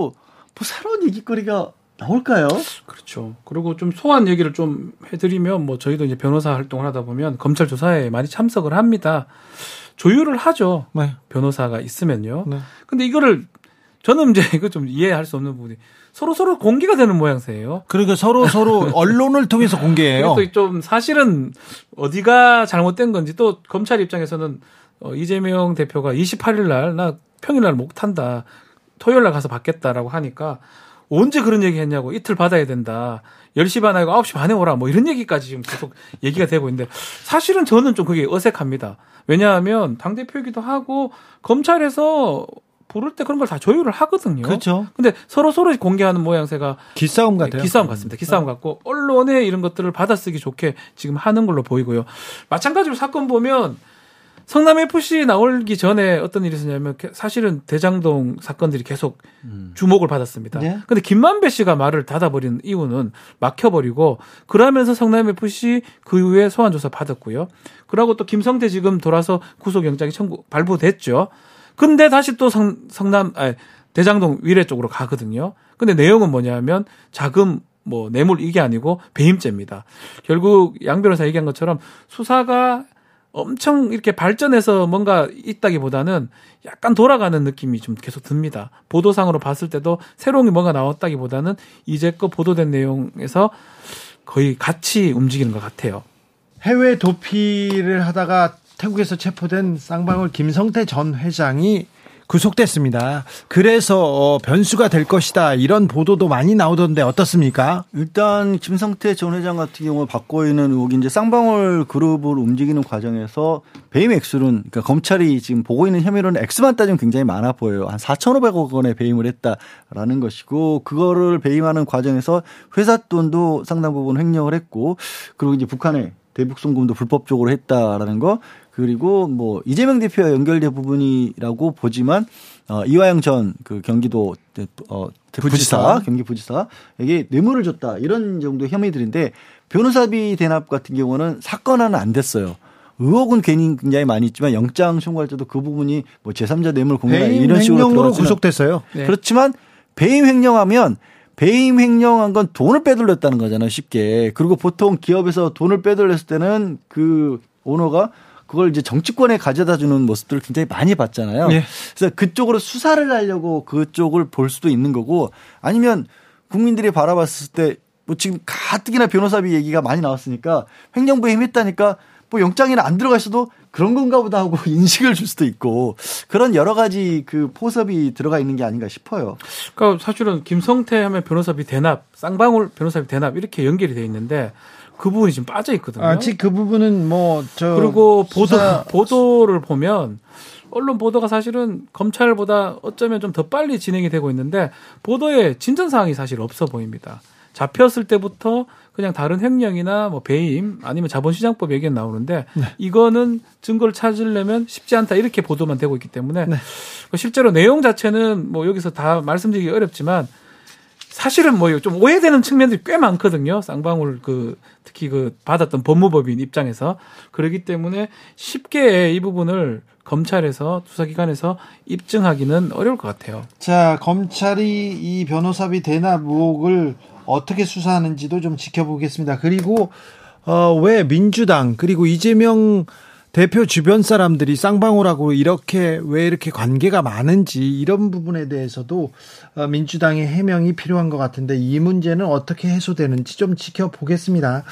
뭐 새로운 얘기거리가 나올까요? 그렇죠. 그리고 좀 소환 얘기를 좀 해드리면 뭐 저희도 이제 변호사 활동을 하다 보면 검찰 조사에 많이 참석을 합니다. 조율을 하죠. 네. 변호사가 있으면요. 네. 근데 이거를 저는 이제 이거 좀 이해할 수 없는 부분이 서로 서로 공개가 되는 모양새예요. 그러니까 서로 서로 언론을 통해서 공개해요. 또좀 사실은 어디가 잘못된 건지 또 검찰 입장에서는 어, 이재명 대표가 28일 날 나 평일 날 못 탄다. 토요일 날 가서 받겠다라고 하니까 언제 그런 얘기 했냐고 이틀 받아야 된다. 10시 반 아니고 9시 반에 오라. 뭐 이런 얘기까지 지금 계속 얘기가 되고 있는데 사실은 저는 좀 그게 어색합니다. 왜냐하면 당대표이기도 하고 검찰에서 부를 때 그런 걸 다 조율을 하거든요. 그렇죠. 근데 서로 서로 공개하는 모양새가 기싸움 같아요. 기싸움 같습니다. 기싸움 네. 같고 언론에 이런 것들을 받아쓰기 좋게 지금 하는 걸로 보이고요. 마찬가지로 사건 보면 성남 FC 나오기 전에 어떤 일이 있었냐면 사실은 대장동 사건들이 계속 음. 주목을 받았습니다. 네? 근데 김만배 씨가 말을 닫아버린 이유는 막혀버리고 그러면서 성남 FC 그 이후에 소환 조사 받았고요. 그러고 또 김성태 지금 돌아서 구속영장이 청구 발부됐죠. 근데 다시 또 성, 성남 아니, 대장동 위례 쪽으로 가거든요. 근데 내용은 뭐냐면 자금 뭐 뇌물 이게 아니고 배임죄입니다. 결국 양 변호사 얘기한 것처럼 수사가 엄청 이렇게 발전해서 뭔가 있다기보다는 약간 돌아가는 느낌이 좀 계속 듭니다. 보도상으로 봤을 때도 새로운 게 뭔가 나왔다기보다는 이제껏 보도된 내용에서 거의 같이 움직이는 것 같아요. 해외 도피를 하다가 태국에서 체포된 쌍방울 김성태 전 회장이 구속됐습니다. 그래서 어, 변수가 될 것이다 이런 보도도 많이 나오던데 어떻습니까? 일단 김성태 전 회장 같은 경우 받고 있는 의혹이 이제 쌍방울 그룹을 움직이는 과정에서 배임 액수는 그러니까 검찰이 지금 보고 있는 혐의로는 액수만 따지면 굉장히 많아 보여요. 한 4,500억 원의 배임을 했다라는 것이고 그거를 배임하는 과정에서 회사 돈도 상당 부분 횡령을 했고 그리고 이제 북한에 대북 송금도 불법적으로 했다라는 거 그리고 뭐 이재명 대표와 연결된 부분이라고 보지만 어 이화영 전 그 경기도 어 부지사, 부지사 경기 부지사에게 뇌물을 줬다 이런 정도 혐의들인데 변호사비 대납 같은 경우는 사건 하나 안 됐어요. 의혹은 괜히 굉장히 많이 있지만 영장 청구할 때도 그 부분이 뭐 제3자 뇌물 공개 이런 식으로 구속됐어요. 네. 그렇지만 배임 횡령하면 배임 횡령한 건 돈을 빼돌렸다는 거잖아요, 쉽게. 그리고 보통 기업에서 돈을 빼돌렸을 때는 그 오너가 그걸 이제 정치권에 가져다 주는 모습들을 굉장히 많이 봤잖아요. 네. 그래서 그쪽으로 수사를 하려고 그쪽을 볼 수도 있는 거고 아니면 국민들이 바라봤을 때 뭐 지금 가뜩이나 변호사비 얘기가 많이 나왔으니까 횡령부 힘했다니까 뭐 영장이나 안 들어가 있어도 그런 건가 보다 하고 인식을 줄 수도 있고 그런 여러 가지 그 포섭이 들어가 있는 게 아닌가 싶어요. 그러니까 사실은 김성태 하면 변호사비 대납, 쌍방울 변호사비 대납 이렇게 연결이 돼 있는데 그 부분이 지금 빠져 있거든요. 아직 그 부분은 뭐 저 그리고 보도 보도를 보면 언론 보도가 사실은 검찰보다 어쩌면 좀 더 빨리 진행이 되고 있는데 보도에 진전 사항이 사실 없어 보입니다. 잡혔을 때부터 그냥 다른 횡령이나 뭐 배임 아니면 자본시장법 얘기가 나오는데 네. 이거는 증거를 찾으려면 쉽지 않다 이렇게 보도만 되고 있기 때문에 네. 실제로 내용 자체는 뭐 여기서 다 말씀드리기 어렵지만 사실은 뭐 좀 오해되는 측면들이 꽤 많거든요. 쌍방울 그 특히 그 받았던 법무법인 입장에서 그렇기 때문에 쉽게 이 부분을 검찰에서 수사기관에서 입증하기는 어려울 것 같아요. 자, 검찰이 이 변호사비 대납 의혹을 어떻게 수사하는지도 좀 지켜보겠습니다. 그리고 어, 왜 민주당 그리고 이재명 대표 주변 사람들이 쌍방울하고 이렇게 왜 이렇게 관계가 많은지 이런 부분에 대해서도 어, 민주당의 해명이 필요한 것 같은데 이 문제는 어떻게 해소되는지 좀 지켜보겠습니다.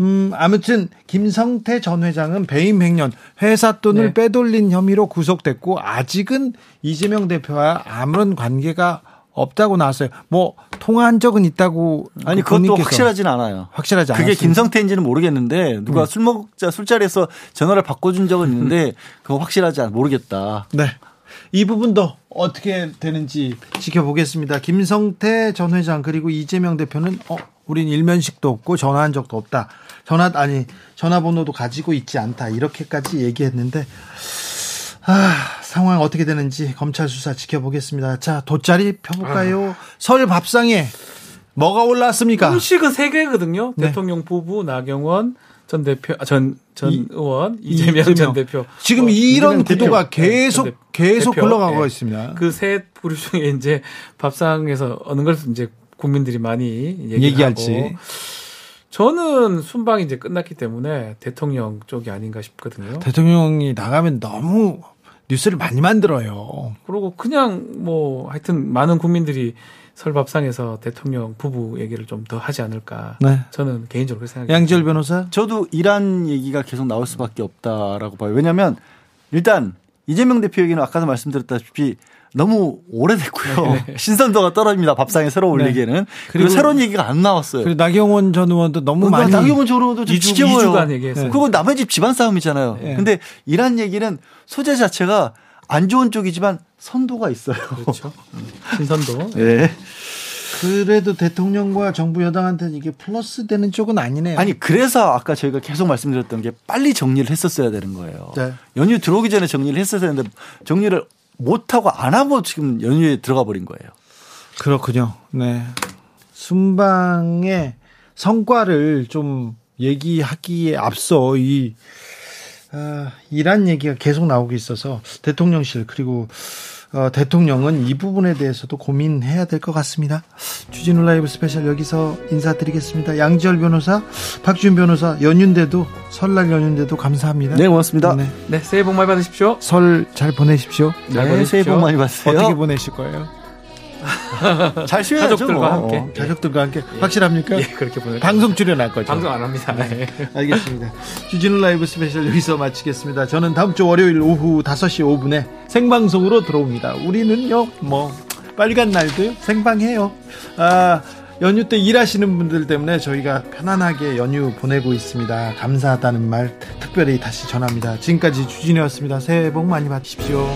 음, 아무튼 김성태 전 회장은 배임 횡령, 회사 돈을 네. 빼돌린 혐의로 구속됐고 아직은 이재명 대표와 아무런 관계가 없다고 나왔어요. 뭐 통화한 적은 있다고 아니 그것도 확실하진 않아요. 확실하지 않아요. 그게 김성태인지는 모르겠는데 누가 음. 술 먹자 술자리에서 전화를 바꿔준 적은 있는데 그거 확실하지 않 모르겠다. 네. 이 부분도 어떻게 되는지 지켜보겠습니다. 김성태 전 회장 그리고 이재명 대표는 어 우린 일면식도 없고 전화한 적도 없다. 전화 아니 전화번호도 가지고 있지 않다. 이렇게까지 얘기했는데 아, 상황 어떻게 되는지 검찰 수사 지켜보겠습니다. 자, 돗자리 펴볼까요? 아. 설 밥상에 뭐가 올랐습니까? 음식은 세 개거든요. 네. 대통령 부부 나경원 전 대표, 아, 전, 의원, 이재명, 이재명, 전 대표. 지금 어, 이런 구도가 대표. 계속, 네, 계속 대표. 흘러가고 네. 있습니다. 그 세 부류 중에 이제 밥상에서 어느 걸 이제 국민들이 많이 얘기할지. 저는 순방이 이제 끝났기 때문에 대통령 쪽이 아닌가 싶거든요. 대통령이 나가면 너무 뉴스를 많이 만들어요. 그리고 그냥 뭐 하여튼 많은 국민들이 설밥상에서 대통령 부부 얘기를 좀 더 하지 않을까. 네. 저는 개인적으로 생각합니다. 양지열 변호사? 저도 이란 얘기가 계속 나올 수밖에 없다라고 봐요. 왜냐하면 일단 이재명 대표 얘기는 아까도 말씀드렸다시피 너무 오래됐고요. 네. 신선도가 떨어집니다. 밥상에 새로 네. 올리기에는. 네. 그리고, 새로운 얘기가 안 나왔어요. 그리고 나경원 전 의원도 너무 많이. 나경원 전 의원도 좀 지겨워요. 2주간 얘기했어요. 네. 그거 남의 집 집안 싸움이잖아요. 네. 근데 이란 얘기는 소재 자체가 안 좋은 쪽이지만 선도가 있어요. 그렇죠. 신선도. 네. 그래도 대통령과 정부 여당한테는 이게 플러스 되는 쪽은 아니네요. 아니 그래서 아까 저희가 계속 말씀드렸던 게 빨리 정리를 했었어야 되는 거예요. 네. 연휴 들어오기 전에 정리를 했었어야 되는데 정리를 못 하고 안 하고 지금 연휴에 들어가 버린 거예요. 그렇군요. 네. 순방의 성과를 좀 얘기하기에 앞서 이 아, 이란 얘기가 계속 나오고 있어서 대통령실 그리고 어, 대통령은 이 부분에 대해서도 고민해야 될 것 같습니다. 주진우 라이브 스페셜 여기서 인사드리겠습니다. 양지열 변호사, 박준 변호사 연휴인데도 설날 연휴인데도 감사합니다. 네, 고맙습니다. 네, 네 새해 복 많이 받으십시오. 설 잘 보내십시오. 잘 네, 보내십시오. 새해 복 많이 받으세요. 어떻게 보내실 거예요? 잘 쉬어야죠. 가족들과 뭐. 함께. 어, 가족들과 함께. 예. 확실합니까? 예, 그렇게 보내. 방송 출연할 거죠. 방송 안 합니다. 네. 알겠습니다. 주진우 라이브 스페셜 여기서 마치겠습니다. 저는 다음 주 월요일 오후 5시 5분에 생방송으로 들어옵니다. 우리는요, 뭐 빨간 날도 생방해요. 아. 연휴 때 일하시는 분들 때문에 저희가 편안하게 연휴 보내고 있습니다. 감사하다는 말 특별히 다시 전합니다. 지금까지 주진이었습니다. 새해 복 많이 받으십시오.